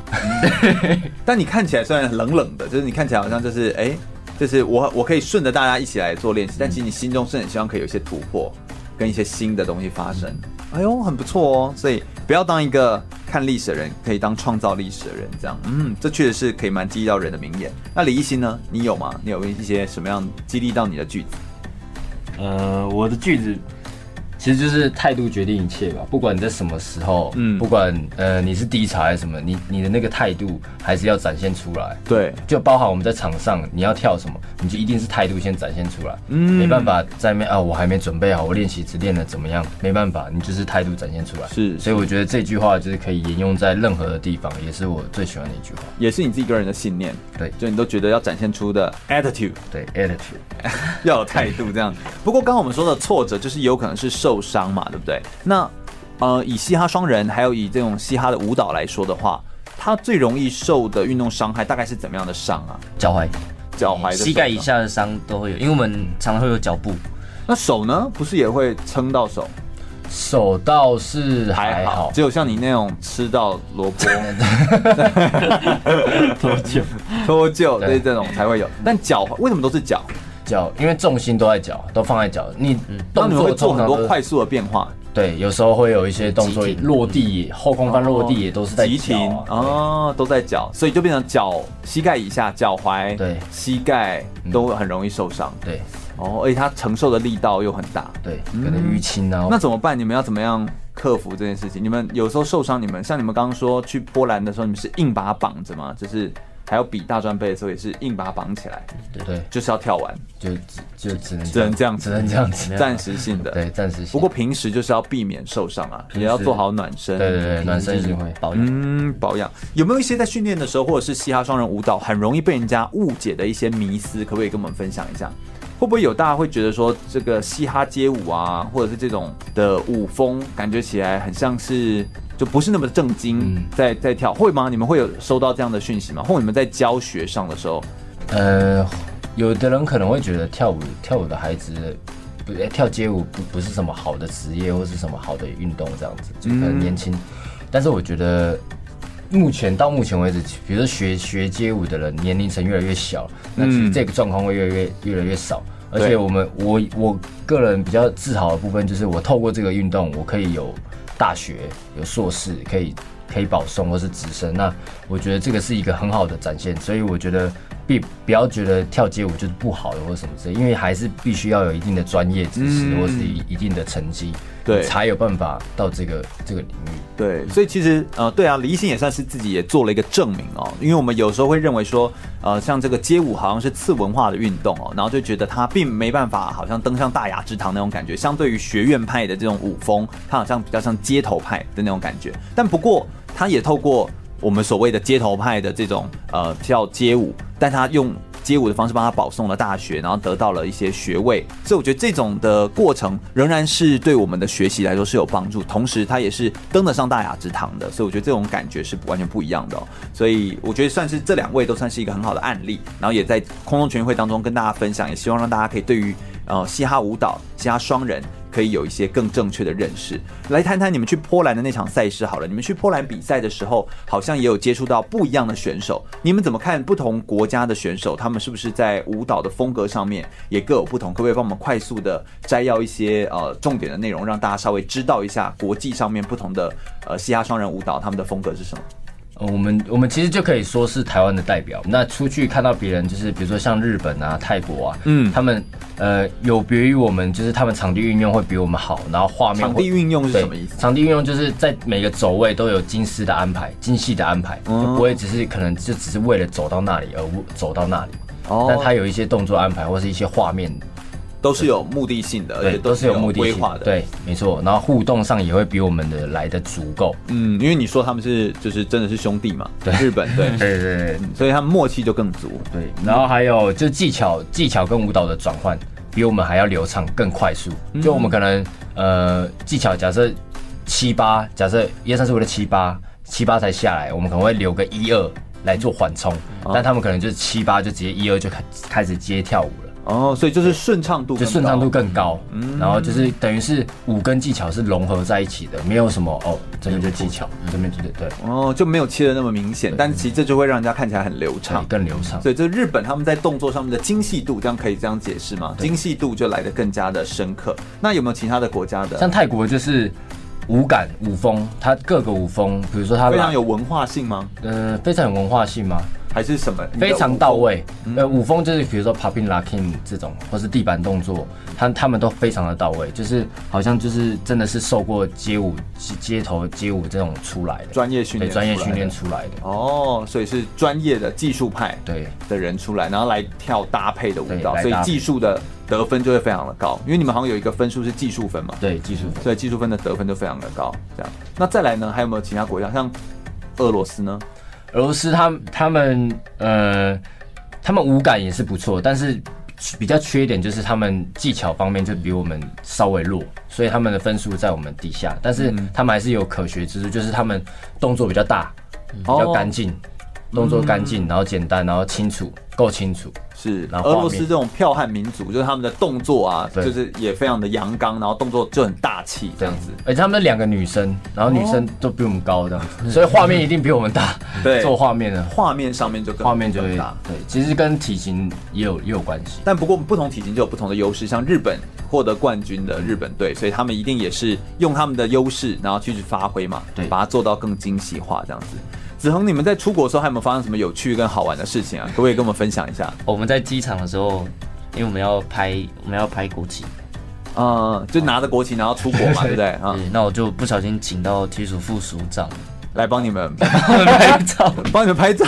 但你看起来虽然冷冷的，就是你看起来好像就是哎，就是我我可以顺着大家一起来做练习，但其实你心中是很希望可以有一些突破，跟一些新的东西发生。哎呦，很不错哦！所以不要当一个看历史的人，可以当创造历史的人。这样，嗯，这确实是可以蛮激励到人的名言。那李艺兴呢？你有吗？你有一些什么样激励到你的句子？呃，我的句子。其实就是态度决定一切吧，不管你在什么时候，嗯，不管呃你是低潮还是什么，你你的那个态度还是要展现出来。对，就包含我们在场上，你要跳什么，你就一定是态度先展现出来。嗯，没办法在面啊，我还没准备好，我练习只练的怎么样？没办法，你就是态度展现出来。是，所以我觉得这句话就是可以沿用在任何的地方，也是我最喜欢的一句话，也是你自己个人的信念。对，就你都觉得要展现出的 attitude，对 attitude 要有态度这样。不过刚刚我们说的挫折，就是有可能是受伤嘛，对不对？那呃，以嘻哈双人还有以这种嘻哈的舞蹈来说的话，它最容易受的运动伤害大概是怎么样的伤啊？脚踝、脚踝、膝盖以下的伤都会有，因为我们常常会有脚步。那手呢？不是也会撑到手？手倒是还好，还好，只有像你那种吃到萝卜 脱臼、脱臼，对这种才会有。但脚为什么都是脚？脚，因为重心都在脚，都放在脚。你动作会做很多快速的变化。对，有时候会有一些动作落地，后空翻落地也都是在急停哦，都在脚，所以就变成脚膝盖以下、脚踝、对膝盖都很容易受伤。对，哦，而且它承受的力道又很大。对，可能淤青啊。那怎么办？你们要怎么样克服这件事情？你们有时候受伤，你们像你们刚刚说去波兰的时候，你们是硬把它绑着吗？就是。还有比大专杯的时候，也是硬把它绑起来，对对，就是要跳完，就就只能只能这样，只能这样子，暂时性的，对，暂时性。不过平时就是要避免受伤啊，也要做好暖身，对对对，暖身一定会保养。嗯，保养有没有一些在训练的时候，或者是嘻哈双人舞蹈很容易被人家误解的一些迷思，可不可以跟我们分享一下？会不会有大家会觉得说，这个嘻哈街舞啊，或者是这种的舞风，感觉起来很像是？就不是那么正经，在在跳会吗？你们会有收到这样的讯息吗？或者你们在教学上的时候，呃，有的人可能会觉得跳舞跳舞的孩子不跳街舞不不是什么好的职业，或是什么好的运动这样子，就很年轻。但是我觉得目前到目前为止，比如说学学街舞的人年龄层越来越小，那其实这个状况会越来越越来越少。而且我们我我个人比较自豪的部分就是，我透过这个运动，我可以有。大学有硕士可以可以保送或是直升，那我觉得这个是一个很好的展现，所以我觉得必不要觉得跳街舞就是不好的或什么之类，因为还是必须要有一定的专业知识或是一一定的成绩。对，才有办法到这个这个领域。对，所以其实呃，对啊，李艺兴也算是自己也做了一个证明哦。因为我们有时候会认为说，呃，像这个街舞好像是次文化的运动哦，然后就觉得它并没办法好像登上大雅之堂那种感觉。相对于学院派的这种舞风，它好像比较像街头派的那种感觉。但不过，它也透过我们所谓的街头派的这种呃跳街舞，但他用。街舞的方式帮他保送了大学，然后得到了一些学位，所以我觉得这种的过程仍然是对我们的学习来说是有帮助，同时他也是登得上大雅之堂的，所以我觉得这种感觉是完全不一样的哦。所以我觉得算是这两位都算是一个很好的案例，然后也在空中全运会当中跟大家分享，也希望让大家可以对于呃嘻哈舞蹈、嘻哈双人可以有一些更正确的认识。来谈谈你们去波兰的那场赛事好了，你们去波兰比赛的时候，好像也有接触到不一样的选手，你们怎么看不同国家的选手？他们是不是在舞蹈的风格上面也各有不同？可不可以帮我们快速的摘要一些呃重点的内容，让大家稍微知道一下国际上面不同的呃嘻哈双人舞蹈他们的风格是什么？我们我们其实就可以说是台湾的代表。那出去看到别人，就是比如说像日本啊、泰国啊，嗯，他们呃有别于我们，就是他们场地运用会比我们好，然后画面场地运用是什么意思？场地运用就是在每个走位都有精致的安排、精细的安排，就不会只是可能就只是为了走到那里而走到那里。哦，但他有一些动作安排或是一些画面。都是有目的性的，而且都是有目的规划的。对，没错。然后互动上也会比我们的来的足够。嗯，因为你说他们是就是真的是兄弟嘛，对，日本 对，对对对，所以他们默契就更足。对，然后还有就技巧，技巧跟舞蹈的转换比我们还要流畅更快速。就我们可能呃技巧，假设七八，假设一二三四五六七八，七八才下来，我们可能会留个一二来做缓冲，但他们可能就是七八就直接一二就开开始接跳舞了。哦，所以就是顺畅度，就顺畅度更高，嗯，然后就是等于是五跟技巧是融合在一起的，没有什么哦，这边就技巧，这边就对对，哦，就没有切的那么明显，但其实这就会让人家看起来很流畅，更流畅。所以这日本他们在动作上面的精细度，这样可以这样解释吗？精细度就来的更加的深刻。那有没有其他的国家的？像泰国就是舞感、舞风，它各个舞风，比如说它非常有文化性吗？呃，非常有文化性吗？还是什么？非常到位？呃，舞风就是比如说 popping locking 这种，或是地板动作，他他们都非常的到位，就是好像就是真的是受过街舞、街头街舞这种出来的。专业训练，专业训练出来的。哦，所以是专业的技术派对。的人出来，然后来跳搭配的舞蹈，所以技术的得分就会非常的高，因为你们好像有一个分数是技术分嘛，对，技术分，所以技术分的得分就非常的高。这样，那再来呢，还有没有其他国家，像俄罗斯呢？俄罗斯他们他们呃，他们舞感也是不错，但是比较缺点就是他们技巧方面就比我们稍微弱，所以他们的分数在我们底下。但是他们还是有可学之处，就是他们动作比较大，比较干净，动作干净，然后简单，然后清楚，够清楚。是，然后俄罗斯这种剽悍民族，就是他们的动作啊，就是也非常的阳刚，然后动作就很大气这样子。而且他们两个女生，然后女生都比我们高这样子，所以画面一定比我们大。对，做画面的画面上面就更画面就会大。对，其实跟体型也有也有关系。但不过不同体型就有不同的优势，像日本获得冠军的日本队，所以他们一定也是用他们的优势，然后继续发挥嘛，对，把它做到更精细化这样子。子恒，你们在出国的时候还有没有发生什么有趣跟好玩的事情啊？可不可以跟我们分享一下？我们在机场的时候，因为我们要拍，我们要拍国旗，嗯，就拿着国旗然后出国嘛，对不对？啊，那我就不小心请到体署副署长来帮你们拍照，帮你们拍照，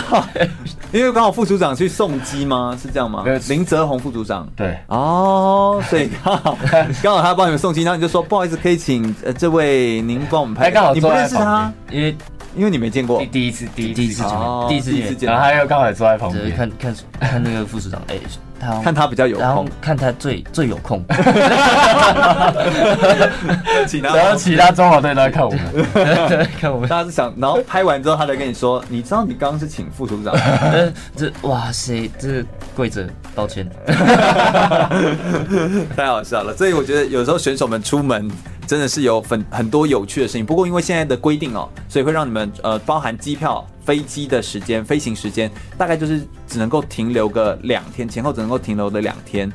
因为刚好副组长去送机吗？是这样吗？林泽宏副组长，对，哦，所以刚好刚好他帮你们送机，然后你就说不好意思，可以请呃这位您帮我们拍，刚好你不认识他，因为。因为你没见过，第一次，第一第一次见，第一次见，然后他又刚好坐在旁边，看看看那个副署长，哎，他看他比较有空，看他最最有空，其他然后其他中华队都在看我们，看我们，大家是想，然后拍完之后，他就跟你说，你知道你刚刚是请副署长，这哇塞，这跪着道歉，太好笑了，所以我觉得有时候选手们出门。真的是有很很多有趣的事情，不过因为现在的规定哦，所以会让你们呃包含机票、飞机的时间、飞行时间，大概就是只能够停留个两天，前后只能够停留的两天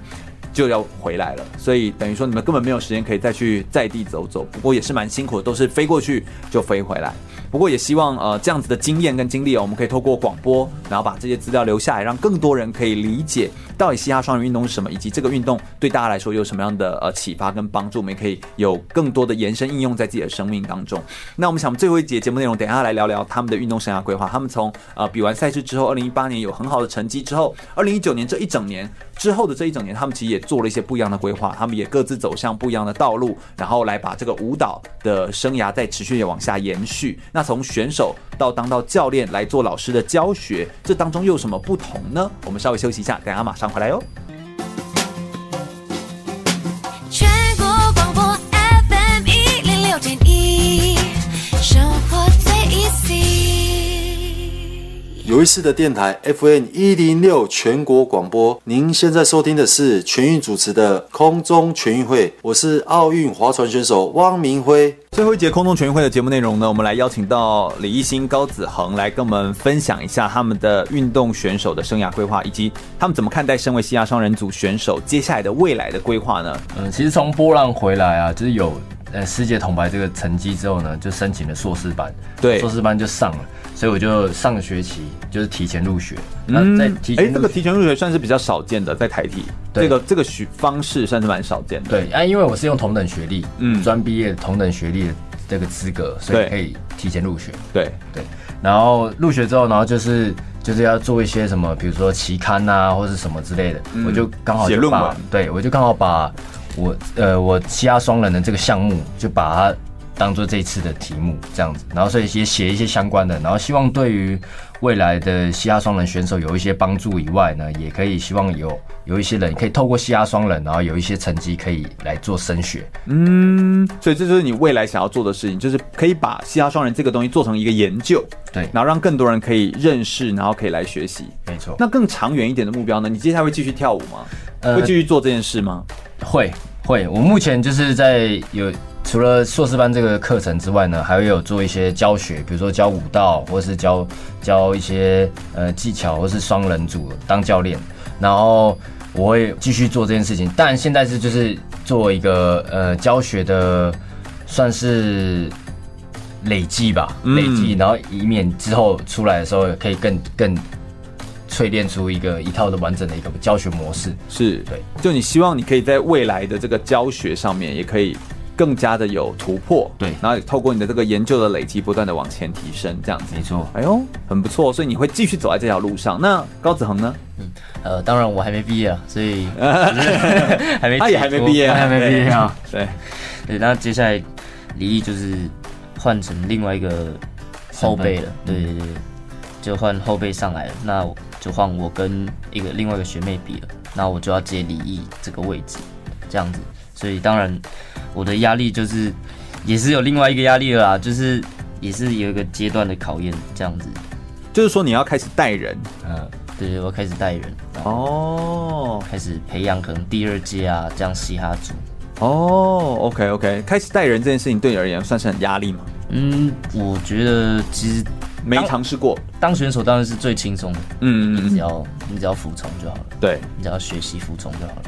就要回来了，所以等于说你们根本没有时间可以再去在地走走。不过也是蛮辛苦的，都是飞过去就飞回来。不过也希望呃这样子的经验跟经历哦，我们可以透过广播，然后把这些资料留下来，让更多人可以理解到底嘻哈双人运动是什么，以及这个运动对大家来说有什么样的呃启发跟帮助，我们也可以有更多的延伸应用在自己的生命当中。那我们想最后一节节目内容，等一下来聊聊他们的运动生涯规划。他们从呃比完赛事之后，二零一八年有很好的成绩之后，二零一九年这一整年之后的这一整年，他们其实也做了一些不一样的规划，他们也各自走向不一样的道路，然后来把这个舞蹈的生涯再持续的往下延续。那从选手。到当到教练来做老师的教学，这当中又有什么不同呢？我们稍微休息一下，等下马上回来哟。有意思的电台 FN 一零六全国广播。您现在收听的是全运主持的空中全运会，我是奥运划船选手汪明辉。最后一节空中全运会的节目内容呢，我们来邀请到李艺兴、高子恒来跟我们分享一下他们的运动选手的生涯规划，以及他们怎么看待身为西亚双人组选手接下来的未来的规划呢？嗯，其实从波浪回来啊，就是有呃世界铜牌这个成绩之后呢，就申请了硕士班，对，硕士班就上了，所以我就上个学期就是提前入学。嗯，在提前，哎、欸，这个提前入学算是比较少见的，在台体，这个这个学方式算是蛮少见的。对，啊，因为我是用同等学历，嗯，专毕业同等学历的这个资格，所以可以提前入学。对对，然后入学之后，然后就是就是要做一些什么，比如说期刊啊，或者什么之类的，嗯、我就刚好写论文。对，我就刚好把我呃我西亚双人的这个项目，就把它当做这一次的题目这样子，然后所以也写一些相关的，然后希望对于。未来的西亚双人选手有一些帮助以外呢，也可以希望有有一些人可以透过西亚双人，然后有一些成绩可以来做升学。嗯，所以这就是你未来想要做的事情，就是可以把西亚双人这个东西做成一个研究，对，然后让更多人可以认识，然后可以来学习。没错。那更长远一点的目标呢？你接下来会继续跳舞吗？呃，会继续做这件事吗？会会。我目前就是在有。除了硕士班这个课程之外呢，还会有做一些教学，比如说教舞蹈，或是教教一些呃技巧，或是双人组当教练。然后我会继续做这件事情，但现在是就是做一个呃教学的，算是累积吧，累积，然后以免之后出来的时候可以更更淬炼出一个一套的完整的一个教学模式。是对，就你希望你可以在未来的这个教学上面也可以。更加的有突破，对，然后透过你的这个研究的累积，不断的往前提升，这样子，没错。哎呦，很不错，所以你会继续走在这条路上。那高子恒呢？嗯，呃，当然我还没毕业啊，所以 还没，他也还没毕业，还没毕业啊。对，对，那接下来李毅就是换成另外一个后辈了，对对对，就换后辈上来了，那就换我跟一个另外一个学妹比了，那我就要接李毅这个位置，这样子。所以当然，我的压力就是，也是有另外一个压力了啦，就是也是有一个阶段的考验，这样子。就是说你要开始带人，嗯，对对，我开始带人，哦，开始培养可能第二届啊这样嘻哈组。哦，OK OK，开始带人这件事情对你而言算是很压力吗？嗯，我觉得其实没尝试过，当选手当然是最轻松的，嗯，嗯，嗯，你只要你只要服从就好了，对，你只要学习服从就好了。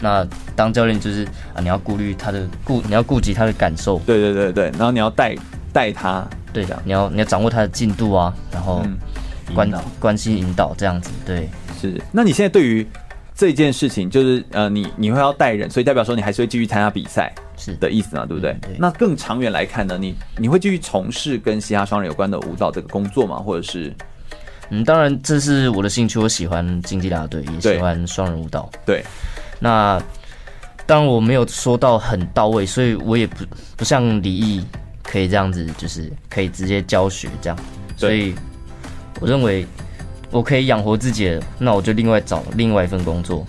那当教练就是啊，你要顾虑他的顾，你要顾及他的感受。对对对对，然后你要带带他，对的，你要你要掌握他的进度啊，然后关关心引导这样子。对，是。那你现在对于这件事情，就是呃，你你会要带人，所以代表说你还是会继续参加比赛，是的意思嘛？对不对？对。那更长远来看呢，你你会继续从事跟嘻哈双人有关的舞蹈这个工作吗？或者是？嗯，当然这是我的兴趣，我喜欢竞技大队，也喜欢双人舞蹈。对。那当然我没有说到很到位，所以我也不不像李毅可以这样子，就是可以直接教学这样。所以我认为我可以养活自己，那我就另外找另外一份工作。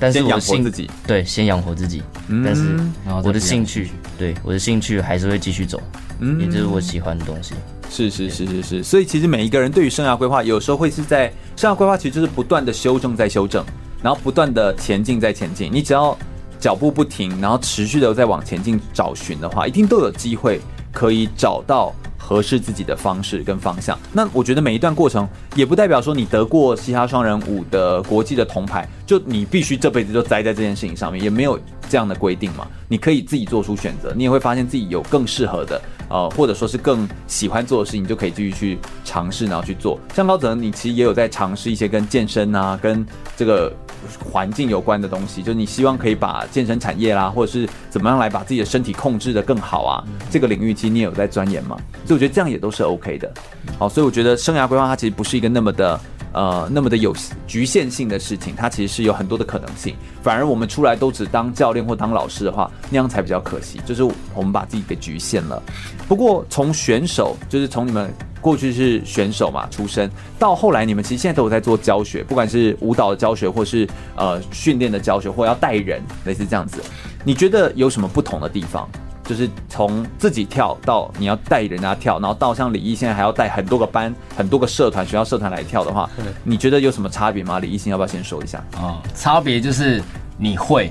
但是我的先养活自己，对，先养活自己。嗯、但是我的兴趣，对我的兴趣还是会继续走，嗯，也就是我喜欢的东西。是是是是是，所以其实每一个人对于生涯规划，有时候会是在生涯规划，其实就是不断的修正在修正。然后不断的前进，再前进，你只要脚步不停，然后持续的在往前进找寻的话，一定都有机会可以找到合适自己的方式跟方向。那我觉得每一段过程，也不代表说你得过嘻哈双人舞的国际的铜牌，就你必须这辈子就栽在这件事情上面，也没有这样的规定嘛。你可以自己做出选择，你也会发现自己有更适合的。呃，或者说是更喜欢做的事情，就可以继续去尝试，然后去做。像高泽，你其实也有在尝试一些跟健身啊、跟这个环境有关的东西，就是你希望可以把健身产业啦，或者是怎么样来把自己的身体控制的更好啊，这个领域其实你也有在钻研嘛。所以我觉得这样也都是 OK 的。好，所以我觉得生涯规划它其实不是一个那么的。呃，那么的有局限性的事情，它其实是有很多的可能性。反而我们出来都只当教练或当老师的话，那样才比较可惜。就是我们把自己给局限了。不过从选手，就是从你们过去是选手嘛出身，到后来你们其实现在都有在做教学，不管是舞蹈的教学，或是呃训练的教学，或要带人，类似这样子。你觉得有什么不同的地方？就是从自己跳到你要带人家跳，然后到像李毅现在还要带很多个班、很多个社团、学校社团来跳的话，你觉得有什么差别吗？李毅先要不要先说一下？啊，差别就是你会，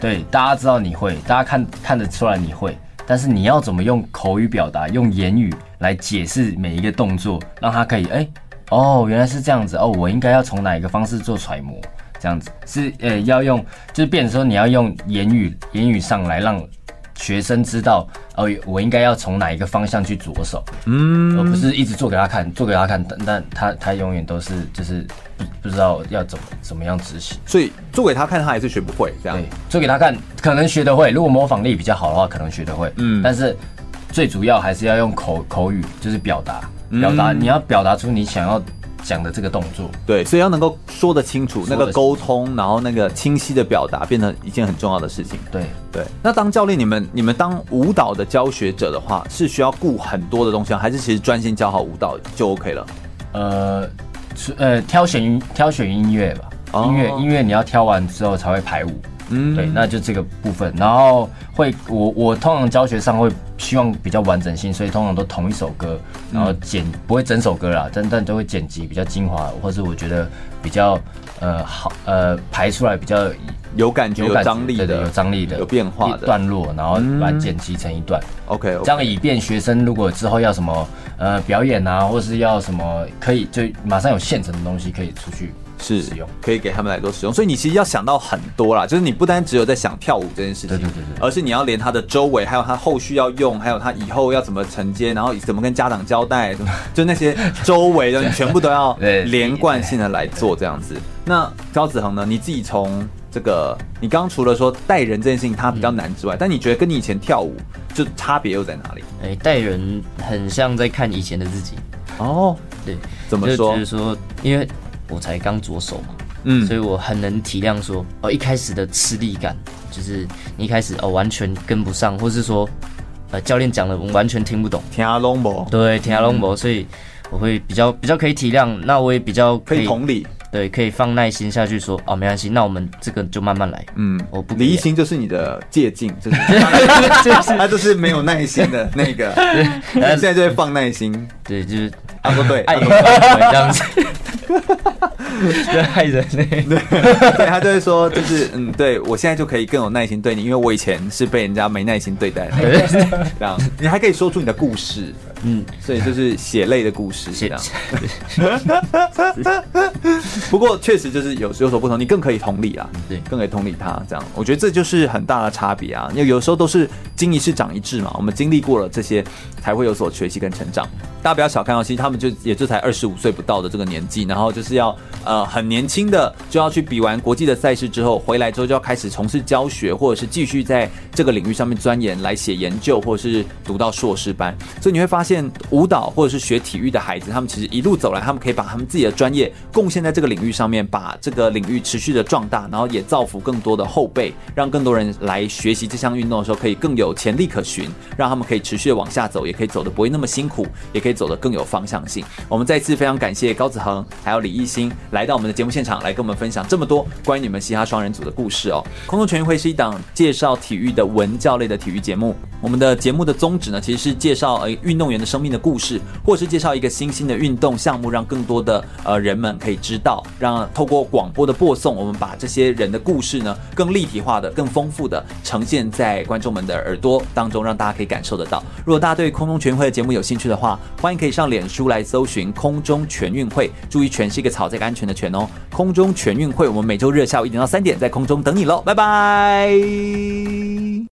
对，大家知道你会，大家看看得出来你会，但是你要怎么用口语表达，用言语来解释每一个动作，让他可以哎。哦，原来是这样子哦，我应该要从哪一个方式做揣摩？这样子是呃要用，就是变成说你要用言语言语上来让学生知道哦，我应该要从哪一个方向去着手，嗯，而不是一直做给他看，做给他看，但但他他永远都是就是不不知道要怎么怎么样执行，所以做给他看，他还是学不会这样。对，做给他看可能学得会，如果模仿力比较好的话，可能学得会，嗯，但是最主要还是要用口口语，就是表达。表达，你要表达出你想要讲的这个动作，对，所以要能够说得清楚，那个沟通，然后那个清晰的表达，变成一件很重要的事情。对对。那当教练，你们你们当舞蹈的教学者的话，是需要顾很多的东西，还是其实专心教好舞蹈就 OK 了？呃，呃，挑选挑选音乐吧，音乐音乐你要挑完之后才会排舞。嗯，对，那就这个部分，然后会我我通常教学上会希望比较完整性，所以通常都同一首歌，然后剪不会整首歌啦，但但都会剪辑比较精华，或是我觉得比较呃好呃排出来比较有感觉、有张力的、有张力的、有变化的段落，然后把它剪辑成一段。OK，这样以便学生如果之后要什么呃表演啊，或是要什么可以就马上有现成的东西可以出去。是使用，可以给他们来做使用，所以你其实要想到很多啦，就是你不单只有在想跳舞这件事情，对对对对，而是你要连他的周围，还有他后续要用，还有他以后要怎么承接，然后怎么跟家长交代，就那些周围的，你全部都要 连贯性的来做这样子。那高子恒呢？你自己从这个，你刚刚除了说带人这件事情它比较难之外，嗯、但你觉得跟你以前跳舞就差别又在哪里？哎、欸，带人很像在看以前的自己哦。对，怎么说？就是说，因为。我才刚着手嘛，嗯，所以我很能体谅说，哦，一开始的吃力感，就是你一开始哦完全跟不上，或是说，呃，教练讲的我们完全听不懂，听阿龙博，对，听阿龙博，所以我会比较比较可以体谅，那我也比较可以，可以同理，对，可以放耐心下去说，哦，没关系，那我们这个就慢慢来，嗯，我不，李一星就是你的借镜，就是 他就是没有耐心的那个，他现在就会放耐心，对，就是啊不对，爱有这样子。就害人呢，对，对他就会说，就是嗯，对我现在就可以更有耐心对你，因为我以前是被人家没耐心对待的，对。这样，你还可以说出你的故事，嗯，所以就是血泪的故事，这样。不过确实就是有有所不同，你更可以同理啊，对，更可以同理他这样，我觉得这就是很大的差别啊，因为有时候都是经一事长一智嘛，我们经历过了这些，才会有所学习跟成长。大家不要小看哦，其实他们就也就才二十五岁不到的这个年纪，然后就是要呃很年轻的就要去比完国际的赛事之后回来之后就要开始从事教学，或者是继续在这个领域上面钻研来写研究，或者是读到硕士班。所以你会发现现舞蹈或者是学体育的孩子，他们其实一路走来，他们可以把他们自己的专业贡献在这个领域上面，把这个领域持续的壮大，然后也造福更多的后辈，让更多人来学习这项运动的时候可以更有潜力可循，让他们可以持续的往下走，也可以走的不会那么辛苦，也可以走的更有方向性。我们再次非常感谢高子恒还有李艺兴来到我们的节目现场，来跟我们分享这么多关于你们嘻哈双人组的故事哦。空中全运会是一档介绍体育的文教类的体育节目。我们的节目的宗旨呢，其实是介绍呃运动员员的生命的故事，或是介绍一个新兴的运动项目，让更多的呃人们可以知道，让透过广播的播送，我们把这些人的故事呢更立体化的、更丰富的呈现在观众们的耳朵当中，让大家可以感受得到。如果大家对空中全运会的节目有兴趣的话，欢迎可以上脸书来搜寻空中全运会，注意“全”是一个草这个安全的“全”哦。空中全运会，我们每周日下午一点到三点在空中等你喽，拜拜。